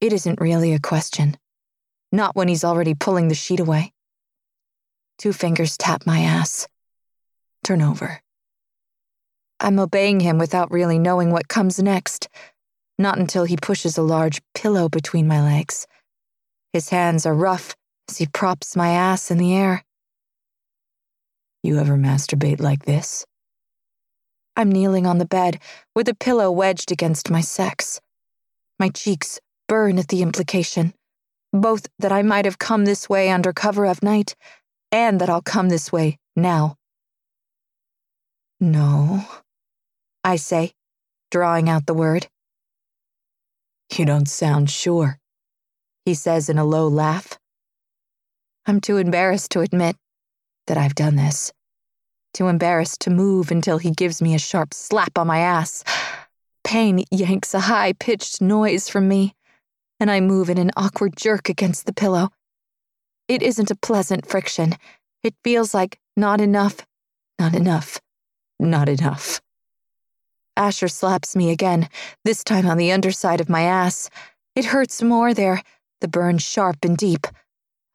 It isn't really a question. Not when he's already pulling the sheet away. Two fingers tap my ass. Turn over. I'm obeying him without really knowing what comes next. Not until he pushes a large pillow between my legs. His hands are rough as he props my ass in the air. You ever masturbate like this? I'm kneeling on the bed with a pillow wedged against my sex. My cheeks burn at the implication, both that I might have come this way under cover of night and that I'll come this way now. No, I say, drawing out the word. You don't sound sure, he says in a low laugh. I'm too embarrassed to admit that I've done this. Too embarrassed to move until he gives me a sharp slap on my ass. Pain yanks a high pitched noise from me, and I move in an awkward jerk against the pillow. It isn't a pleasant friction. It feels like not enough, not enough, not enough. Asher slaps me again, this time on the underside of my ass. It hurts more there, the burn sharp and deep.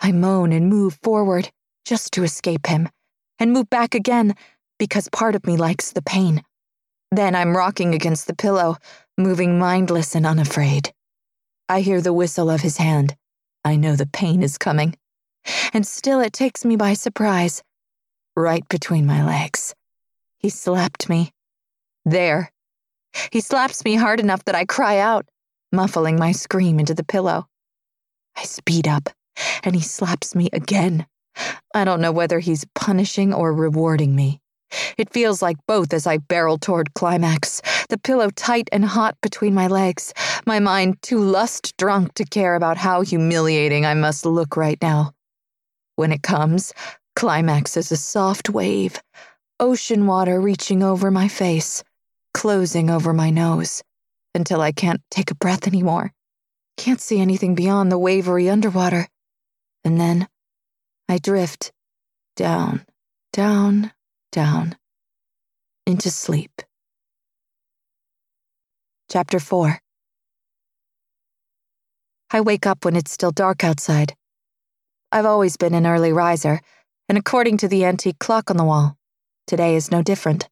I moan and move forward, just to escape him, and move back again, because part of me likes the pain. Then I'm rocking against the pillow, moving mindless and unafraid. I hear the whistle of his hand. I know the pain is coming. And still it takes me by surprise. Right between my legs. He slapped me, there. He slaps me hard enough that I cry out, muffling my scream into the pillow. I speed up, and he slaps me again. I don't know whether he's punishing or rewarding me. It feels like both as I barrel toward climax, the pillow tight and hot between my legs, my mind too lust drunk to care about how humiliating I must look right now. When it comes, climax is a soft wave, ocean water reaching over my face, closing over my nose until I can't take a breath anymore. Can't see anything beyond the wavery underwater. And then I drift down, down, down into sleep. Chapter 4 I wake up when it's still dark outside. I've always been an early riser, and according to the antique clock on the wall, today is no different.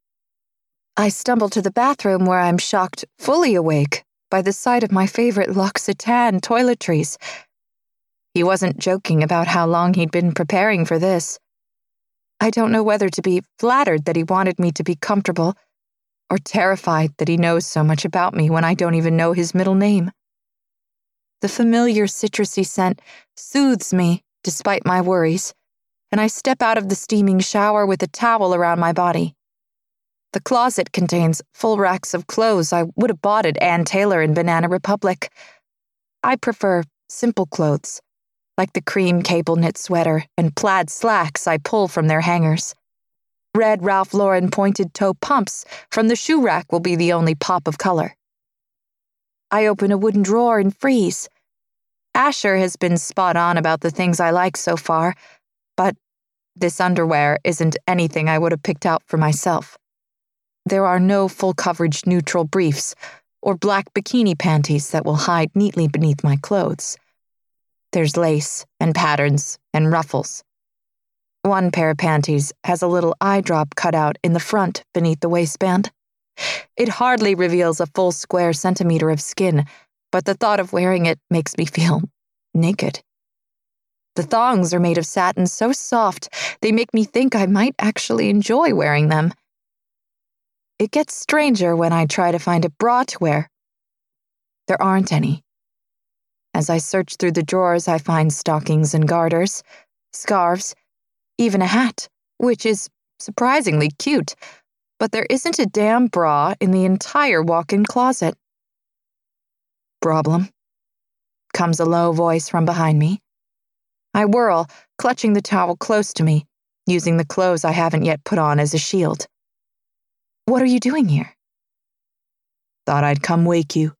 I stumble to the bathroom where I'm shocked fully awake by the sight of my favorite L'Occitane toiletries. He wasn't joking about how long he'd been preparing for this. I don't know whether to be flattered that he wanted me to be comfortable or terrified that he knows so much about me when I don't even know his middle name. The familiar citrusy scent soothes me despite my worries, and I step out of the steaming shower with a towel around my body. The closet contains full racks of clothes I would have bought at Ann Taylor in Banana Republic. I prefer simple clothes, like the cream cable knit sweater and plaid slacks I pull from their hangers. Red Ralph Lauren pointed toe pumps from the shoe rack will be the only pop of color. I open a wooden drawer and freeze. Asher has been spot on about the things I like so far, but this underwear isn't anything I would have picked out for myself. There are no full coverage neutral briefs or black bikini panties that will hide neatly beneath my clothes. There's lace and patterns and ruffles. One pair of panties has a little eye drop cut out in the front beneath the waistband. It hardly reveals a full square centimeter of skin, but the thought of wearing it makes me feel naked. The thongs are made of satin so soft they make me think I might actually enjoy wearing them. It gets stranger when I try to find a bra to wear. There aren't any. As I search through the drawers, I find stockings and garters, scarves, even a hat, which is surprisingly cute, but there isn't a damn bra in the entire walk in closet. Problem, comes a low voice from behind me. I whirl, clutching the towel close to me, using the clothes I haven't yet put on as a shield. What are you doing here? Thought I'd come wake you,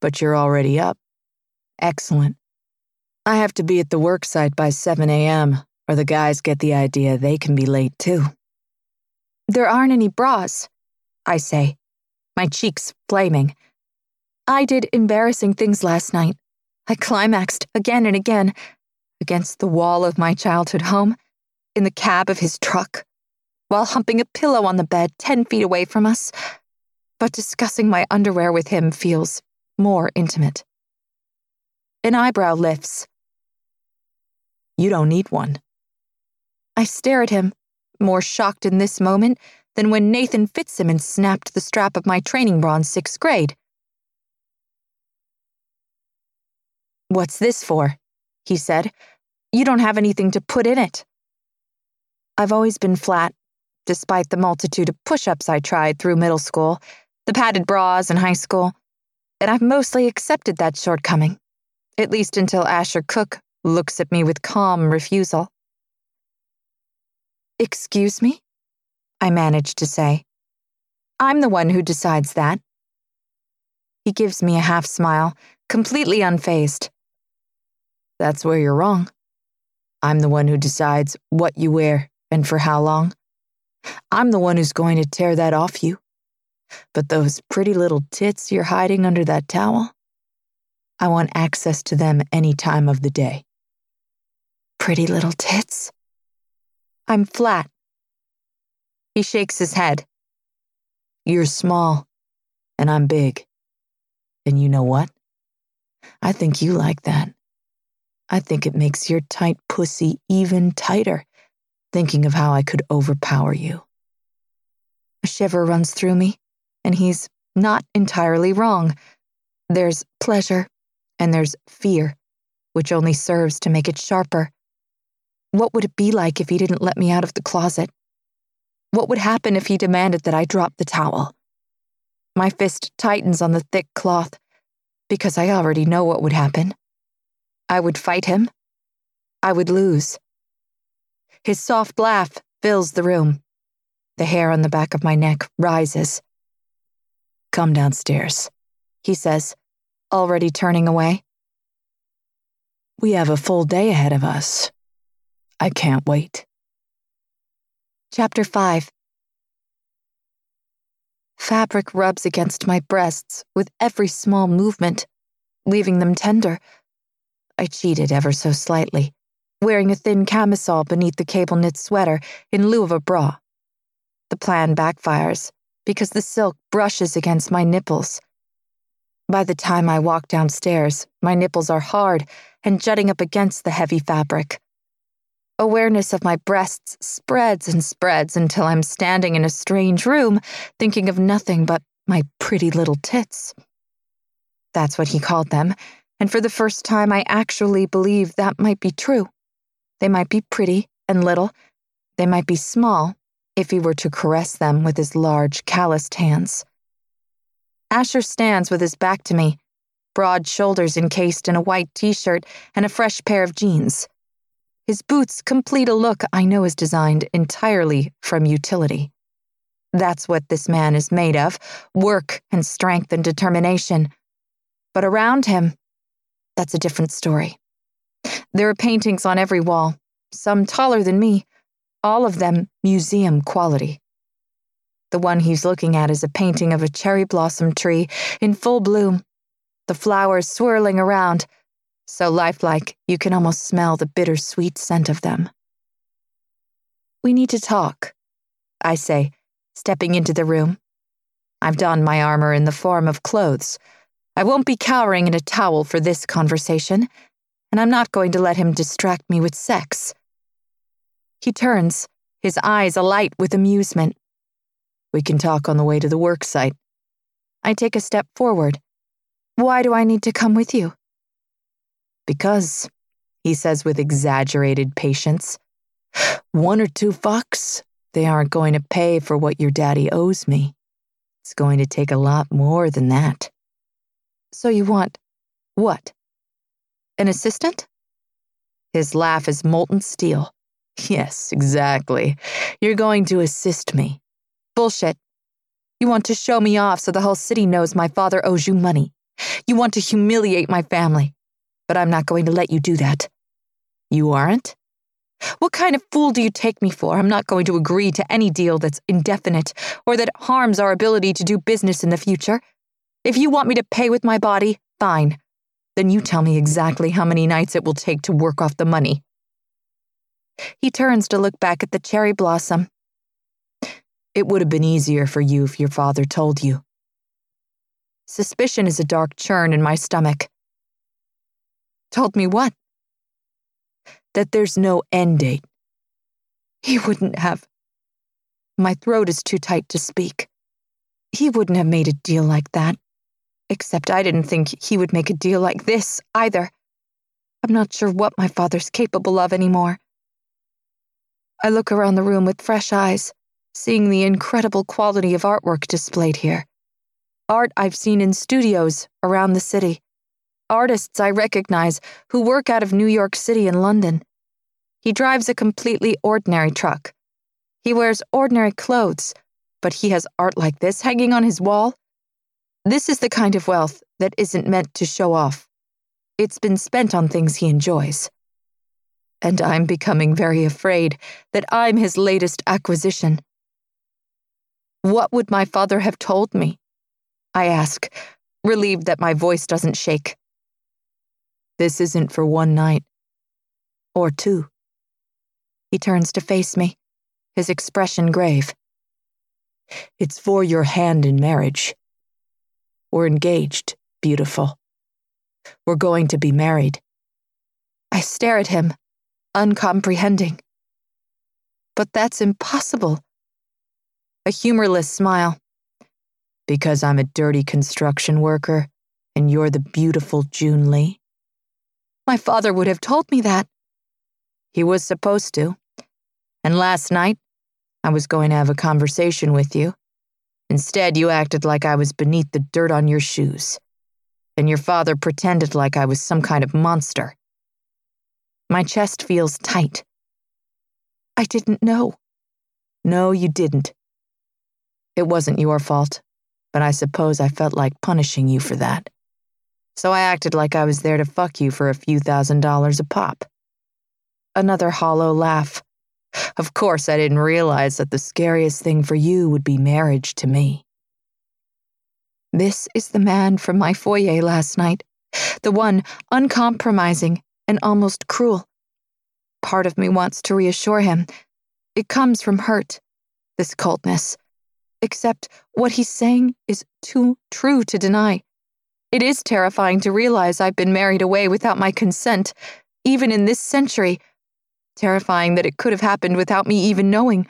but you're already up. Excellent. I have to be at the worksite by 7 a.m., or the guys get the idea they can be late too. There aren't any bras, I say, my cheeks flaming. I did embarrassing things last night. I climaxed again and again against the wall of my childhood home, in the cab of his truck, while humping a pillow on the bed 10 feet away from us. But discussing my underwear with him feels more intimate. An eyebrow lifts. You don't need one. I stare at him, more shocked in this moment than when Nathan Fitzsimmons snapped the strap of my training bra in sixth grade. What's this for? He said. You don't have anything to put in it. I've always been flat, despite the multitude of push ups I tried through middle school, the padded bras in high school, and I've mostly accepted that shortcoming, at least until Asher Cook looks at me with calm refusal. Excuse me? I manage to say. I'm the one who decides that. He gives me a half smile, completely unfazed. That's where you're wrong. I'm the one who decides what you wear and for how long. I'm the one who's going to tear that off you. But those pretty little tits you're hiding under that towel, I want access to them any time of the day. Pretty little tits? I'm flat. He shakes his head. You're small, and I'm big. And you know what? I think you like that. I think it makes your tight pussy even tighter, thinking of how I could overpower you. A shiver runs through me, and he's not entirely wrong. There's pleasure, and there's fear, which only serves to make it sharper. What would it be like if he didn't let me out of the closet? What would happen if he demanded that I drop the towel? My fist tightens on the thick cloth, because I already know what would happen. I would fight him. I would lose. His soft laugh fills the room. The hair on the back of my neck rises. Come downstairs, he says, already turning away. We have a full day ahead of us. I can't wait. Chapter 5 Fabric rubs against my breasts with every small movement, leaving them tender I cheated ever so slightly, wearing a thin camisole beneath the cable knit sweater in lieu of a bra. The plan backfires because the silk brushes against my nipples. By the time I walk downstairs, my nipples are hard and jutting up against the heavy fabric. Awareness of my breasts spreads and spreads until I'm standing in a strange room thinking of nothing but my pretty little tits. That's what he called them, and for the first time, I actually believe that might be true. They might be pretty and little, they might be small if he were to caress them with his large, calloused hands. Asher stands with his back to me, broad shoulders encased in a white t shirt and a fresh pair of jeans. His boots complete a look I know is designed entirely from utility. That's what this man is made of work and strength and determination. But around him, that's a different story. There are paintings on every wall, some taller than me, all of them museum quality. The one he's looking at is a painting of a cherry blossom tree in full bloom, the flowers swirling around, so lifelike you can almost smell the bittersweet scent of them. We need to talk, I say, stepping into the room. I've donned my armor in the form of clothes I won't be cowering in a towel for this conversation, and I'm not going to let him distract me with sex. He turns, his eyes alight with amusement. We can talk on the way to the work site. I take a step forward. Why do I need to come with you? Because, he says with exaggerated patience, one or two fucks, they aren't going to pay for what your daddy owes me. It's going to take a lot more than that. So you want what? An assistant? His laugh is molten steel. Yes, exactly. You're going to assist me. Bullshit. You want to show me off so the whole city knows my father owes you money. You want to humiliate my family. But I'm not going to let you do that. You aren't? What kind of fool do you take me for? I'm not going to agree to any deal that's indefinite or that harms our ability to do business in the future. If you want me to pay with my body, fine. Then you tell me exactly how many nights it will take to work off the money. He turns to look back at the cherry blossom. It would have been easier for you if your father told you. Suspicion is a dark churn in my stomach. Told me what? That there's no end date. He wouldn't have. My throat is too tight to speak. He wouldn't have made a deal like that. Except I didn't think he would make a deal like this either. I'm not sure what my father's capable of anymore. I look around the room with fresh eyes, seeing the incredible quality of artwork displayed here. Art I've seen in studios around the city. Artists I recognize who work out of New York City and London. He drives a completely ordinary truck. He wears ordinary clothes, but he has art like this hanging on his wall. This is the kind of wealth that isn't meant to show off. It's been spent on things he enjoys and I'm becoming very afraid that I'm his latest acquisition. What would my father have told me? I ask, relieved that my voice doesn't shake. This isn't for one night. Or two. He turns to face me, his expression grave. It's for your hand in marriage. We're engaged, beautiful. We're going to be married. I stare at him, uncomprehending. But that's impossible. A humorless smile. Because I'm a dirty construction worker and you're the beautiful June Lee? My father would have told me that. He was supposed to. And last night, I was going to have a conversation with you. Instead, you acted like I was beneath the dirt on your shoes. And your father pretended like I was some kind of monster. My chest feels tight. I didn't know. No, you didn't. It wasn't your fault, but I suppose I felt like punishing you for that. So I acted like I was there to fuck you for a few thousand dollars a pop. Another hollow laugh. Of course, I didn't realize that the scariest thing for you would be marriage to me. This is the man from my foyer last night, the one uncompromising, and almost cruel. Part of me wants to reassure him. It comes from hurt, this coldness. Except what he's saying is too true to deny. It is terrifying to realize I've been married away without my consent, even in this century. Terrifying that it could have happened without me even knowing.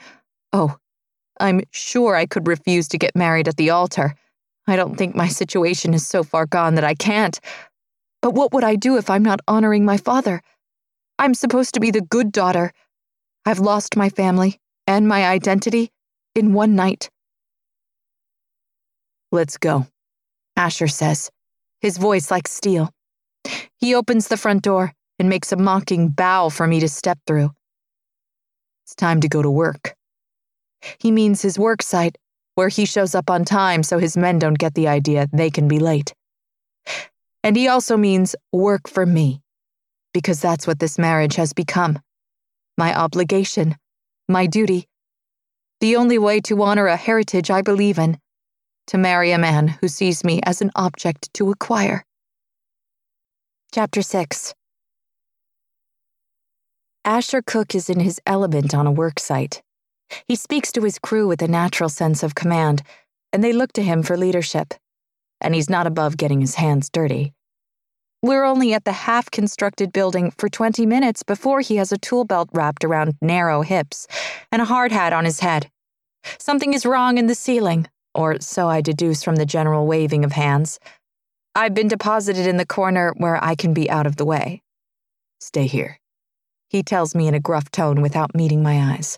Oh, I'm sure I could refuse to get married at the altar. I don't think my situation is so far gone that I can't. But what would I do if I'm not honoring my father? I'm supposed to be the good daughter. I've lost my family and my identity in one night. Let's go, Asher says, his voice like steel. He opens the front door and makes a mocking bow for me to step through. It's time to go to work. He means his work site, where he shows up on time so his men don't get the idea they can be late. And he also means work for me, because that's what this marriage has become my obligation, my duty. The only way to honor a heritage I believe in to marry a man who sees me as an object to acquire. Chapter 6 Asher Cook is in his element on a work site. He speaks to his crew with a natural sense of command, and they look to him for leadership. And he's not above getting his hands dirty. We're only at the half constructed building for 20 minutes before he has a tool belt wrapped around narrow hips and a hard hat on his head. Something is wrong in the ceiling, or so I deduce from the general waving of hands. I've been deposited in the corner where I can be out of the way. Stay here, he tells me in a gruff tone without meeting my eyes.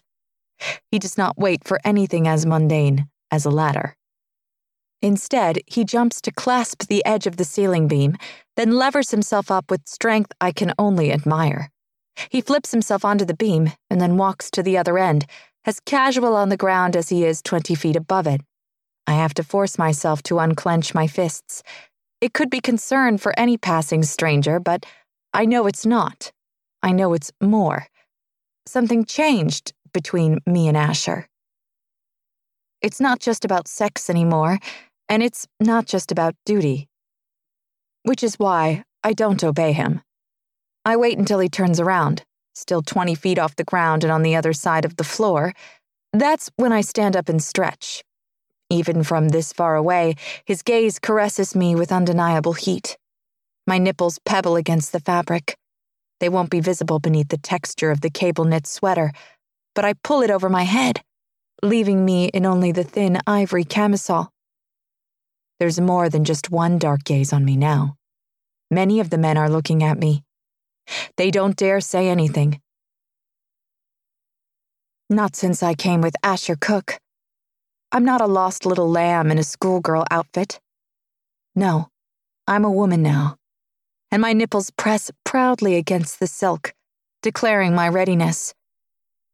He does not wait for anything as mundane as a ladder. Instead, he jumps to clasp the edge of the ceiling beam, then levers himself up with strength I can only admire. He flips himself onto the beam and then walks to the other end, as casual on the ground as he is 20 feet above it. I have to force myself to unclench my fists. It could be concern for any passing stranger, but I know it's not. I know it's more. Something changed between me and Asher. It's not just about sex anymore. And it's not just about duty. Which is why I don't obey him. I wait until he turns around, still 20 feet off the ground and on the other side of the floor. That's when I stand up and stretch. Even from this far away, his gaze caresses me with undeniable heat. My nipples pebble against the fabric. They won't be visible beneath the texture of the cable knit sweater, but I pull it over my head, leaving me in only the thin ivory camisole. There's more than just one dark gaze on me now. Many of the men are looking at me. They don't dare say anything. Not since I came with Asher Cook. I'm not a lost little lamb in a schoolgirl outfit. No, I'm a woman now, and my nipples press proudly against the silk, declaring my readiness.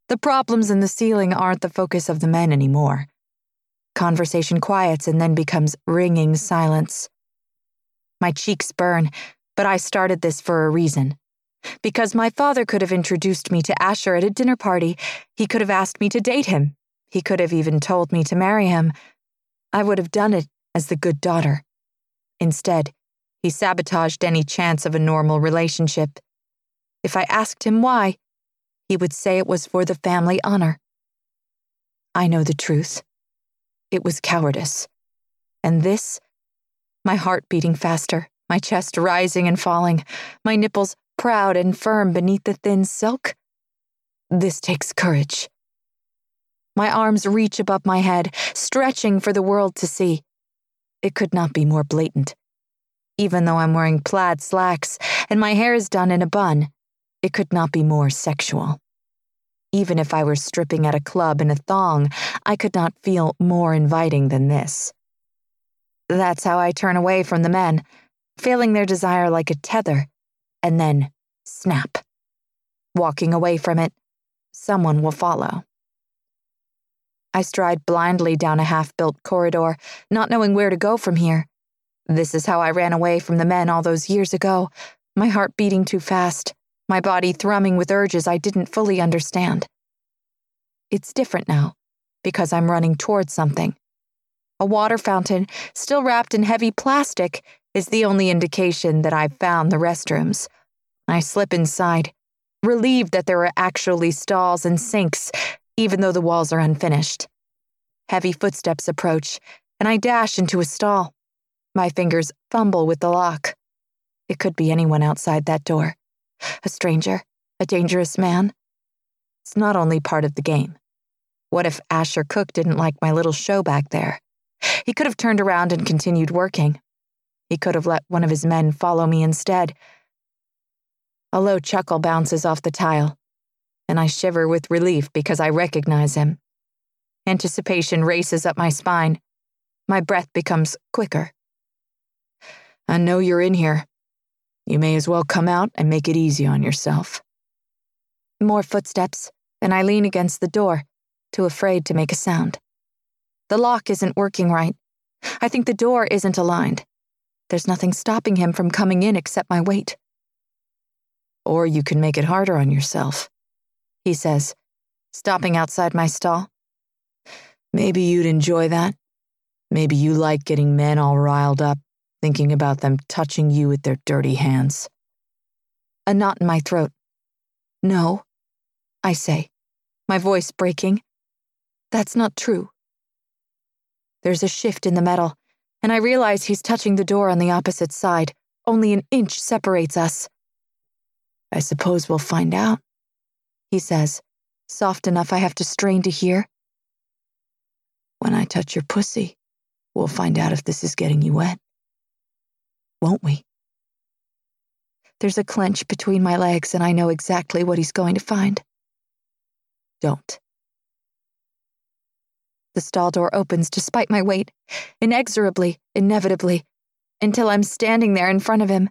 The problems in the ceiling aren't the focus of the men anymore. Conversation quiets and then becomes ringing silence. My cheeks burn, but I started this for a reason. Because my father could have introduced me to Asher at a dinner party, he could have asked me to date him, he could have even told me to marry him. I would have done it as the good daughter. Instead, he sabotaged any chance of a normal relationship. If I asked him why, he would say it was for the family honor. I know the truth. It was cowardice. And this? My heart beating faster, my chest rising and falling, my nipples proud and firm beneath the thin silk. This takes courage. My arms reach above my head, stretching for the world to see. It could not be more blatant. Even though I'm wearing plaid slacks and my hair is done in a bun, it could not be more sexual. Even if I were stripping at a club in a thong, I could not feel more inviting than this. That's how I turn away from the men, feeling their desire like a tether, and then snap. Walking away from it, someone will follow. I stride blindly down a half built corridor, not knowing where to go from here. This is how I ran away from the men all those years ago, my heart beating too fast, my body thrumming with urges I didn't fully understand. It's different now, because I'm running towards something. A water fountain, still wrapped in heavy plastic, is the only indication that I've found the restrooms. I slip inside, relieved that there are actually stalls and sinks, even though the walls are unfinished. Heavy footsteps approach, and I dash into a stall. My fingers fumble with the lock. It could be anyone outside that door a stranger, a dangerous man. It's not only part of the game. What if Asher Cook didn't like my little show back there? He could have turned around and continued working. He could have let one of his men follow me instead. A low chuckle bounces off the tile, and I shiver with relief because I recognize him. Anticipation races up my spine. My breath becomes quicker. I know you're in here, you may as well come out and make it easy on yourself. More footsteps, and I lean against the door, too afraid to make a sound. The lock isn't working right. I think the door isn't aligned. There's nothing stopping him from coming in except my weight. Or you can make it harder on yourself, he says, stopping outside my stall. Maybe you'd enjoy that. Maybe you like getting men all riled up thinking about them touching you with their dirty hands. A knot in my throat. No, I say, my voice breaking. That's not true. There's a shift in the metal, and I realize he's touching the door on the opposite side, Only an inch separates us. I suppose we'll find out, he says, soft enough I have to strain to hear. When I touch your pussy, we'll find out if this is getting you wet. Won't we? There's a clench between my legs, and I know exactly what he's going to find. Don't. The stall door opens despite my weight, inexorably, inevitably, until I'm standing there in front of him.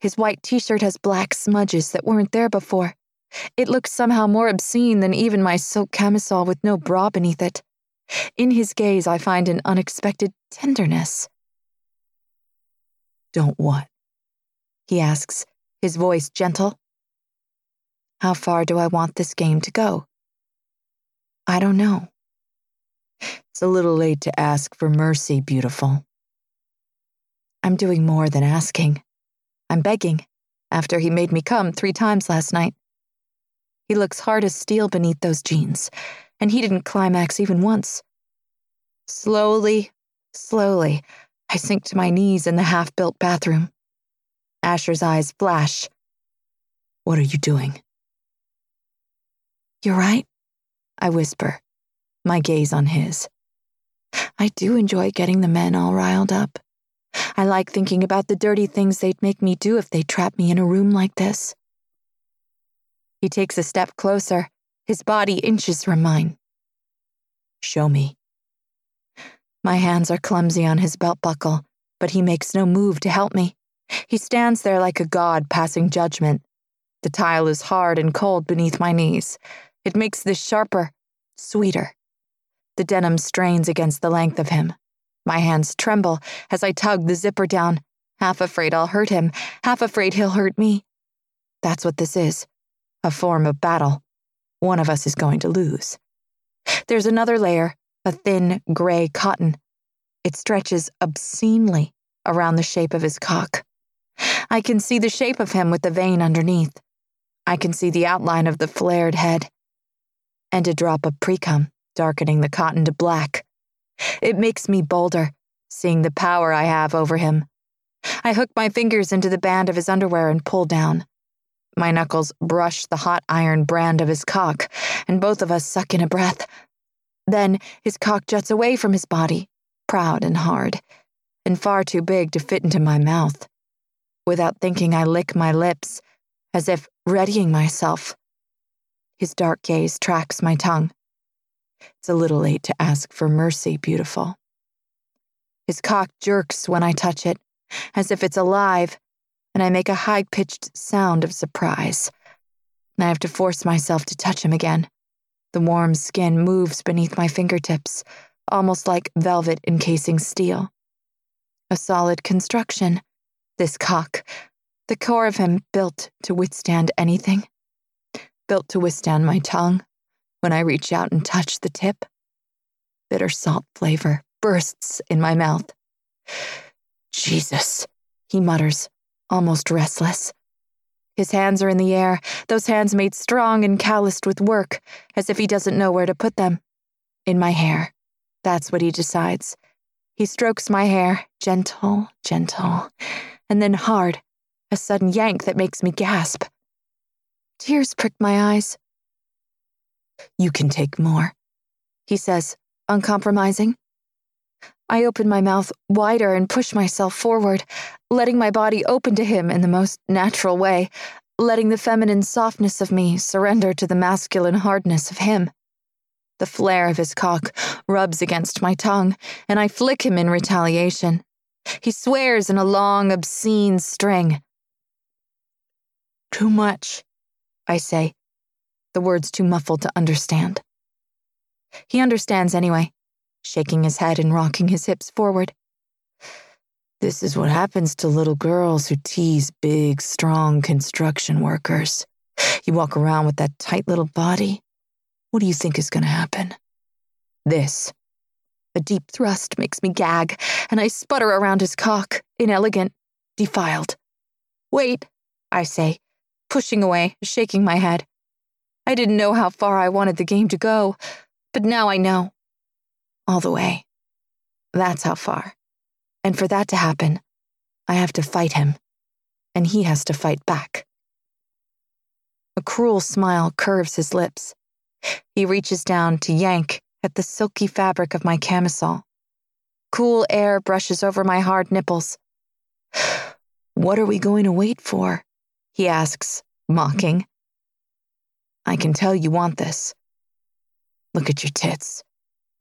His white t shirt has black smudges that weren't there before. It looks somehow more obscene than even my silk camisole with no bra beneath it. In his gaze, I find an unexpected tenderness. Don't what? He asks, his voice gentle. How far do I want this game to go? I don't know. It's a little late to ask for mercy, beautiful. I'm doing more than asking. I'm begging, after he made me come three times last night. He looks hard as steel beneath those jeans, and he didn't climax even once. Slowly, slowly, I sink to my knees in the half built bathroom. Asher's eyes flash. What are you doing? You're right, I whisper, my gaze on his. I do enjoy getting the men all riled up. I like thinking about the dirty things they'd make me do if they trapped me in a room like this. He takes a step closer, his body inches from mine. Show me. My hands are clumsy on his belt buckle, but he makes no move to help me. He stands there like a god passing judgment. The tile is hard and cold beneath my knees. It makes this sharper, sweeter. The denim strains against the length of him. My hands tremble as I tug the zipper down, half afraid I'll hurt him, half afraid he'll hurt me. That's what this is a form of battle. One of us is going to lose. There's another layer, a thin, gray cotton. It stretches obscenely around the shape of his cock. I can see the shape of him with the vein underneath. I can see the outline of the flared head. And a drop of precum darkening the cotton to black. It makes me bolder, seeing the power I have over him. I hook my fingers into the band of his underwear and pull down. My knuckles brush the hot iron brand of his cock, and both of us suck in a breath. Then his cock juts away from his body, proud and hard, and far too big to fit into my mouth. Without thinking, I lick my lips, as if readying myself. His dark gaze tracks my tongue. It's a little late to ask for mercy, beautiful. His cock jerks when I touch it, as if it's alive, and I make a high pitched sound of surprise. I have to force myself to touch him again. The warm skin moves beneath my fingertips, almost like velvet encasing steel. A solid construction, this cock, the core of him built to withstand anything, built to withstand my tongue, when I reach out and touch the tip. Bitter salt flavor bursts in my mouth. Jesus, he mutters, almost restless. His hands are in the air, those hands made strong and calloused with work, as if he doesn't know where to put them. In my hair. That's what he decides. He strokes my hair, gentle, gentle, and then hard, a sudden yank that makes me gasp. Tears prick my eyes. You can take more, he says, uncompromising. I open my mouth wider and push myself forward, letting my body open to him in the most natural way, letting the feminine softness of me surrender to the masculine hardness of him. The flare of his cock rubs against my tongue, and I flick him in retaliation. He swears in a long, obscene string. Too much, I say, the words too muffled to understand. He understands anyway, shaking his head and rocking his hips forward. This is what happens to little girls who tease big, strong construction workers. You walk around with that tight little body. What do you think is going to happen? This. A deep thrust makes me gag, and I sputter around his cock, inelegant, defiled. Wait, I say, pushing away, shaking my head. I didn't know how far I wanted the game to go, but now I know. All the way. That's how far. And for that to happen, I have to fight him and he has to fight back. A cruel smile curves his lips. He reaches down to yank at the silky fabric of my camisole. Cool air brushes over my hard nipples. What are we going to wait for? He asks, mocking. I can tell you want this. Look at your tits.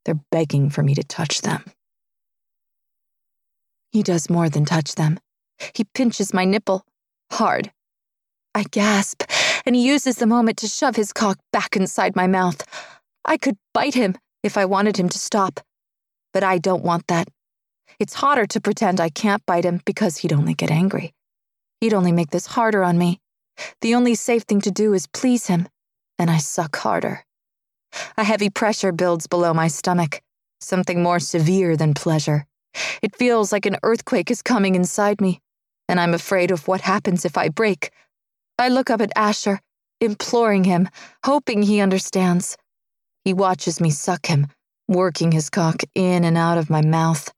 They're begging for me to touch them. He does more than touch them. He pinches my nipple, hard. I gasp, and he uses the moment to shove his cock back inside my mouth. I could bite him if I wanted him to stop, but I don't want that. It's hotter to pretend I can't bite him because he'd only get angry. He'd only make this harder on me. The only safe thing to do is please him, and I suck harder. A heavy pressure builds below my stomach, something more severe than pleasure. It feels like an earthquake is coming inside me, and I'm afraid of what happens if I break. I look up at Asher, imploring him, hoping he understands. He watches me suck him, working his cock in and out of my mouth.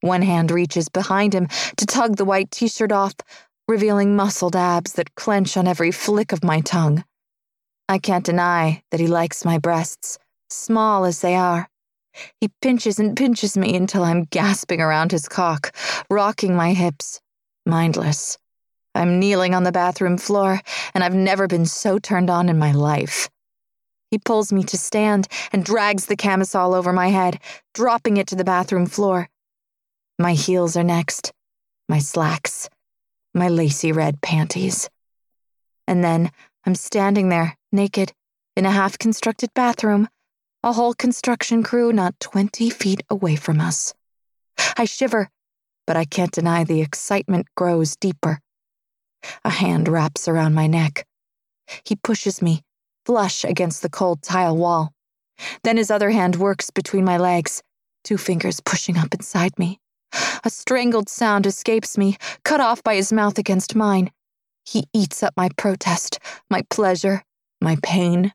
One hand reaches behind him to tug the white t shirt off, revealing muscled abs that clench on every flick of my tongue. I can't deny that he likes my breasts, small as they are. He pinches and pinches me until I'm gasping around his cock, rocking my hips, mindless. I'm kneeling on the bathroom floor, and I've never been so turned on in my life. He pulls me to stand and drags the camisole over my head, dropping it to the bathroom floor. My heels are next, my slacks, my lacy red panties. And then I'm standing there, naked, in a half constructed bathroom, a whole construction crew not 20 feet away from us. I shiver, but I can't deny the excitement grows deeper. A hand wraps around my neck. He pushes me, flush against the cold tile wall. Then his other hand works between my legs, two fingers pushing up inside me. A strangled sound escapes me, cut off by his mouth against mine. He eats up my protest, my pleasure, my pain.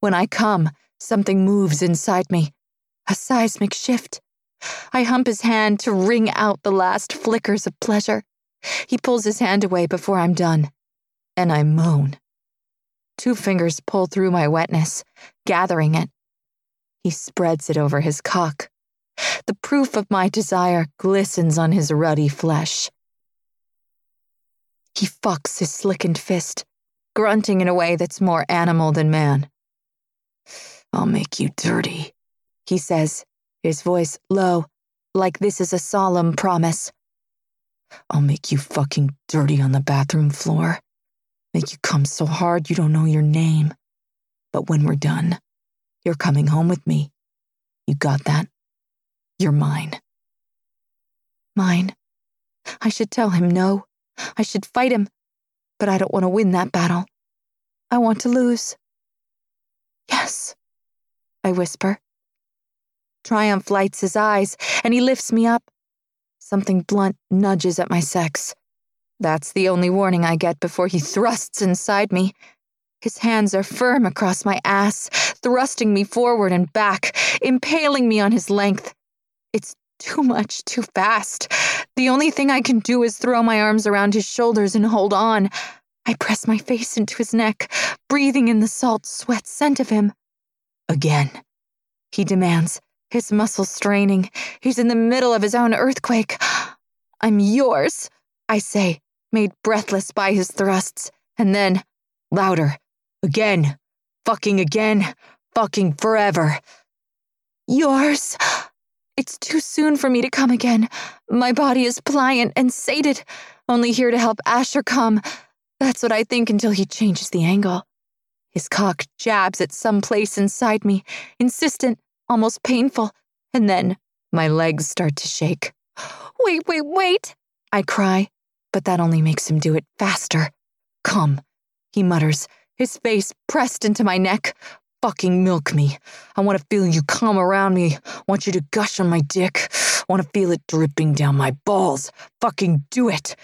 When I come, something moves inside me. A seismic shift. I hump his hand to wring out the last flickers of pleasure. He pulls his hand away before I'm done, and I moan. Two fingers pull through my wetness, gathering it. He spreads it over his cock. The proof of my desire glistens on his ruddy flesh. He fucks his slickened fist, grunting in a way that's more animal than man. I'll make you dirty, he says, his voice low, like this is a solemn promise. I'll make you fucking dirty on the bathroom floor. Make you come so hard you don't know your name. But when we're done, you're coming home with me. You got that? You're mine. Mine. I should tell him no. I should fight him. But I don't want to win that battle. I want to lose. Yes, I whisper. Triumph lights his eyes, and he lifts me up. Something blunt nudges at my sex. That's the only warning I get before he thrusts inside me. His hands are firm across my ass, thrusting me forward and back, impaling me on his length. It's too much, too fast. The only thing I can do is throw my arms around his shoulders and hold on. I press my face into his neck, breathing in the salt sweat scent of him. Again, he demands, his muscles straining. He's in the middle of his own earthquake. I'm yours, I say, made breathless by his thrusts, and then, louder, again, fucking again, fucking forever. Yours. It's too soon for me to come again. My body is pliant and sated, only here to help Asher come. That's what I think until he changes the angle. His cock jabs at some place inside me, insistent, almost painful, and then my legs start to shake. Wait, wait, wait, I cry, but that only makes him do it faster. Come, he mutters, his face pressed into my neck, fucking milk me. I want to feel you come around me. Want you to gush on my dick. Want to feel it dripping down my balls. Fucking do it.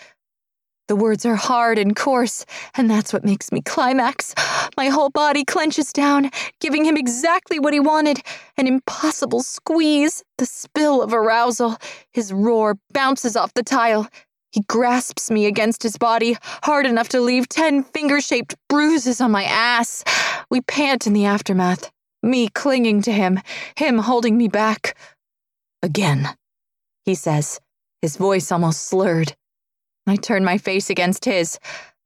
The words are hard and coarse, and that's what makes me climax. My whole body clenches down, giving him exactly what he wanted an impossible squeeze, the spill of arousal. His roar bounces off the tile. He grasps me against his body, hard enough to leave ten finger shaped bruises on my ass. We pant in the aftermath, me clinging to him, him holding me back. Again, he says, his voice almost slurred. I turn my face against his,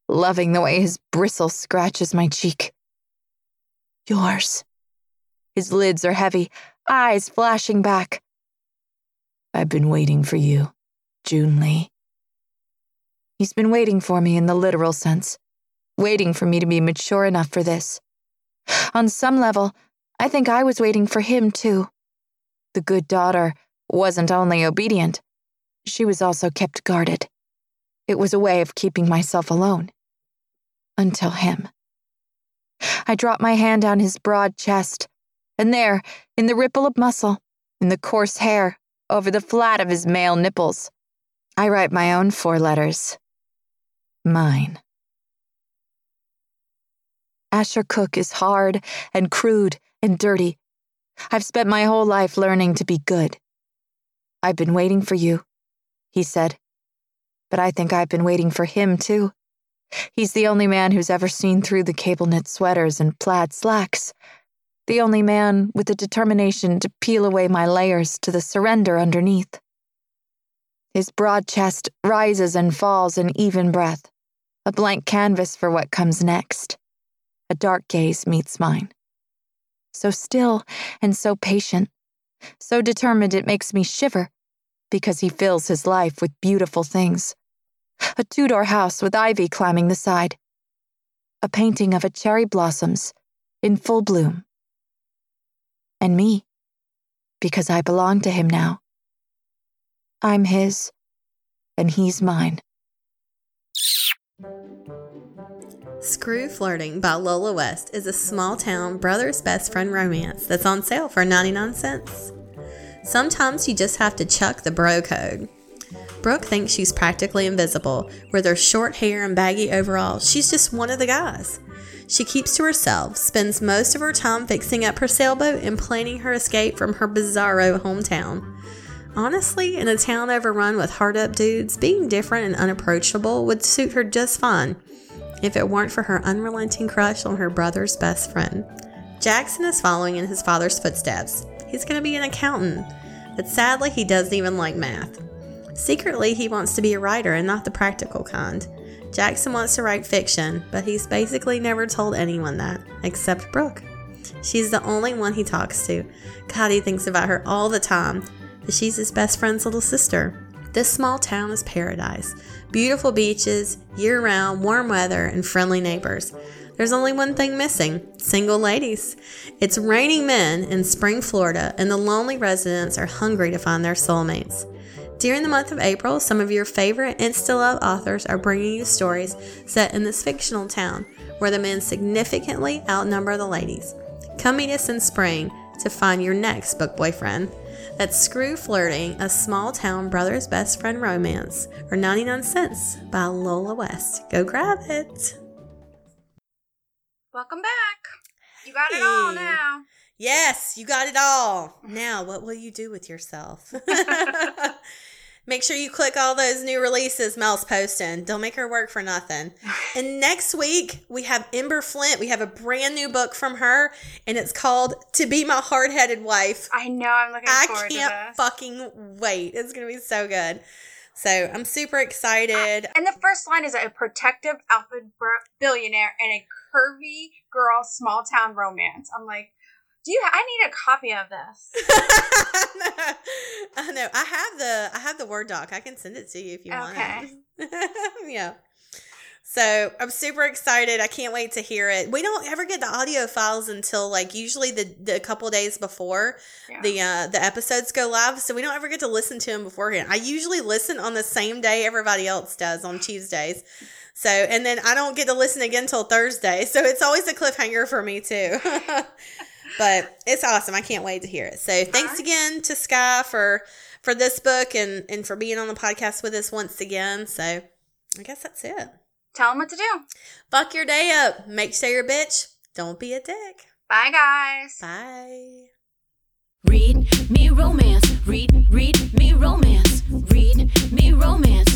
loving the way his bristle scratches my cheek. Yours. His lids are heavy, eyes flashing back. I've been waiting for you, June Lee. He's been waiting for me in the literal sense, waiting for me to be mature enough for this. On some level, I think I was waiting for him too. The good daughter wasn't only obedient, she was also kept guarded. It was a way of keeping myself alone. Until him. I drop my hand down his broad chest, and there, in the ripple of muscle, in the coarse hair, over the flat of his male nipples, I write my own four letters. Mine. Asher Cook is hard and crude and dirty. I've spent my whole life learning to be good. I've been waiting for you, he said. But I think I've been waiting for him, too. He's the only man who's ever seen through the cable knit sweaters and plaid slacks. The only man with the determination to peel away my layers to the surrender underneath. His broad chest rises and falls in even breath, a blank canvas for what comes next. A dark gaze meets mine. So still and so patient, so determined it makes me shiver because he fills his life with beautiful things. A two door house with ivy climbing the side. A painting of a cherry blossoms in full bloom. And me, because I belong to him now. I'm his, and he's mine. Screw Flirting by Lola West is a small town brother's best friend romance that's on sale for 99 cents. Sometimes you just have to chuck the bro code. Brooke thinks she's practically invisible. With her short hair and baggy overalls, she's just one of the guys. She keeps to herself, spends most of her time fixing up her sailboat and planning her escape from her bizarro hometown. Honestly, in a town overrun with hard up dudes, being different and unapproachable would suit her just fine if it weren't for her unrelenting crush on her brother's best friend. Jackson is following in his father's footsteps. He's going to be an accountant, but sadly, he doesn't even like math. Secretly, he wants to be a writer and not the practical kind. Jackson wants to write fiction, but he's basically never told anyone that, except Brooke. She's the only one he talks to. God, he thinks about her all the time, but she's his best friend's little sister. This small town is paradise. Beautiful beaches, year round, warm weather, and friendly neighbors. There's only one thing missing single ladies. It's raining men in spring Florida, and the lonely residents are hungry to find their soulmates. During the month of April, some of your favorite Insta Love authors are bringing you stories set in this fictional town where the men significantly outnumber the ladies. Come meet us in spring to find your next book boyfriend. That's Screw Flirting, a small town brother's best friend romance, for 99 cents by Lola West. Go grab it. Welcome back. You got it all now. Yes, you got it all. Now, what will you do with yourself? Make sure you click all those new releases Mel's posting. Don't make her work for nothing. And next week, we have Ember Flint. We have a brand new book from her, and it's called To Be My Hard Headed Wife. I know. I'm looking I forward to can't fucking wait. It's going to be so good. So I'm super excited. And the first line is a protective alpha billionaire and a curvy girl small town romance. I'm like, do you? I need a copy of this. I know. I have the I have the Word doc. I can send it to you if you want. Okay. want. yeah. So I'm super excited. I can't wait to hear it. We don't ever get the audio files until like usually the, the couple days before Yeah. the uh, the episodes go live. So we don't ever get to listen to them beforehand. I usually listen on the same day everybody else does on Tuesdays. So and then I don't get to listen again till Thursday. So it's always a cliffhanger for me too. but it's awesome. I can't wait to hear it. So thanks right. again to Skye for for this book and and for being on the podcast with us once again. So I guess that's it. Tell them what to do. Fuck your day up. Make sure you're a bitch. Don't be a dick. Bye, guys. Bye. Read me romance. Read, read me romance. Read me romance.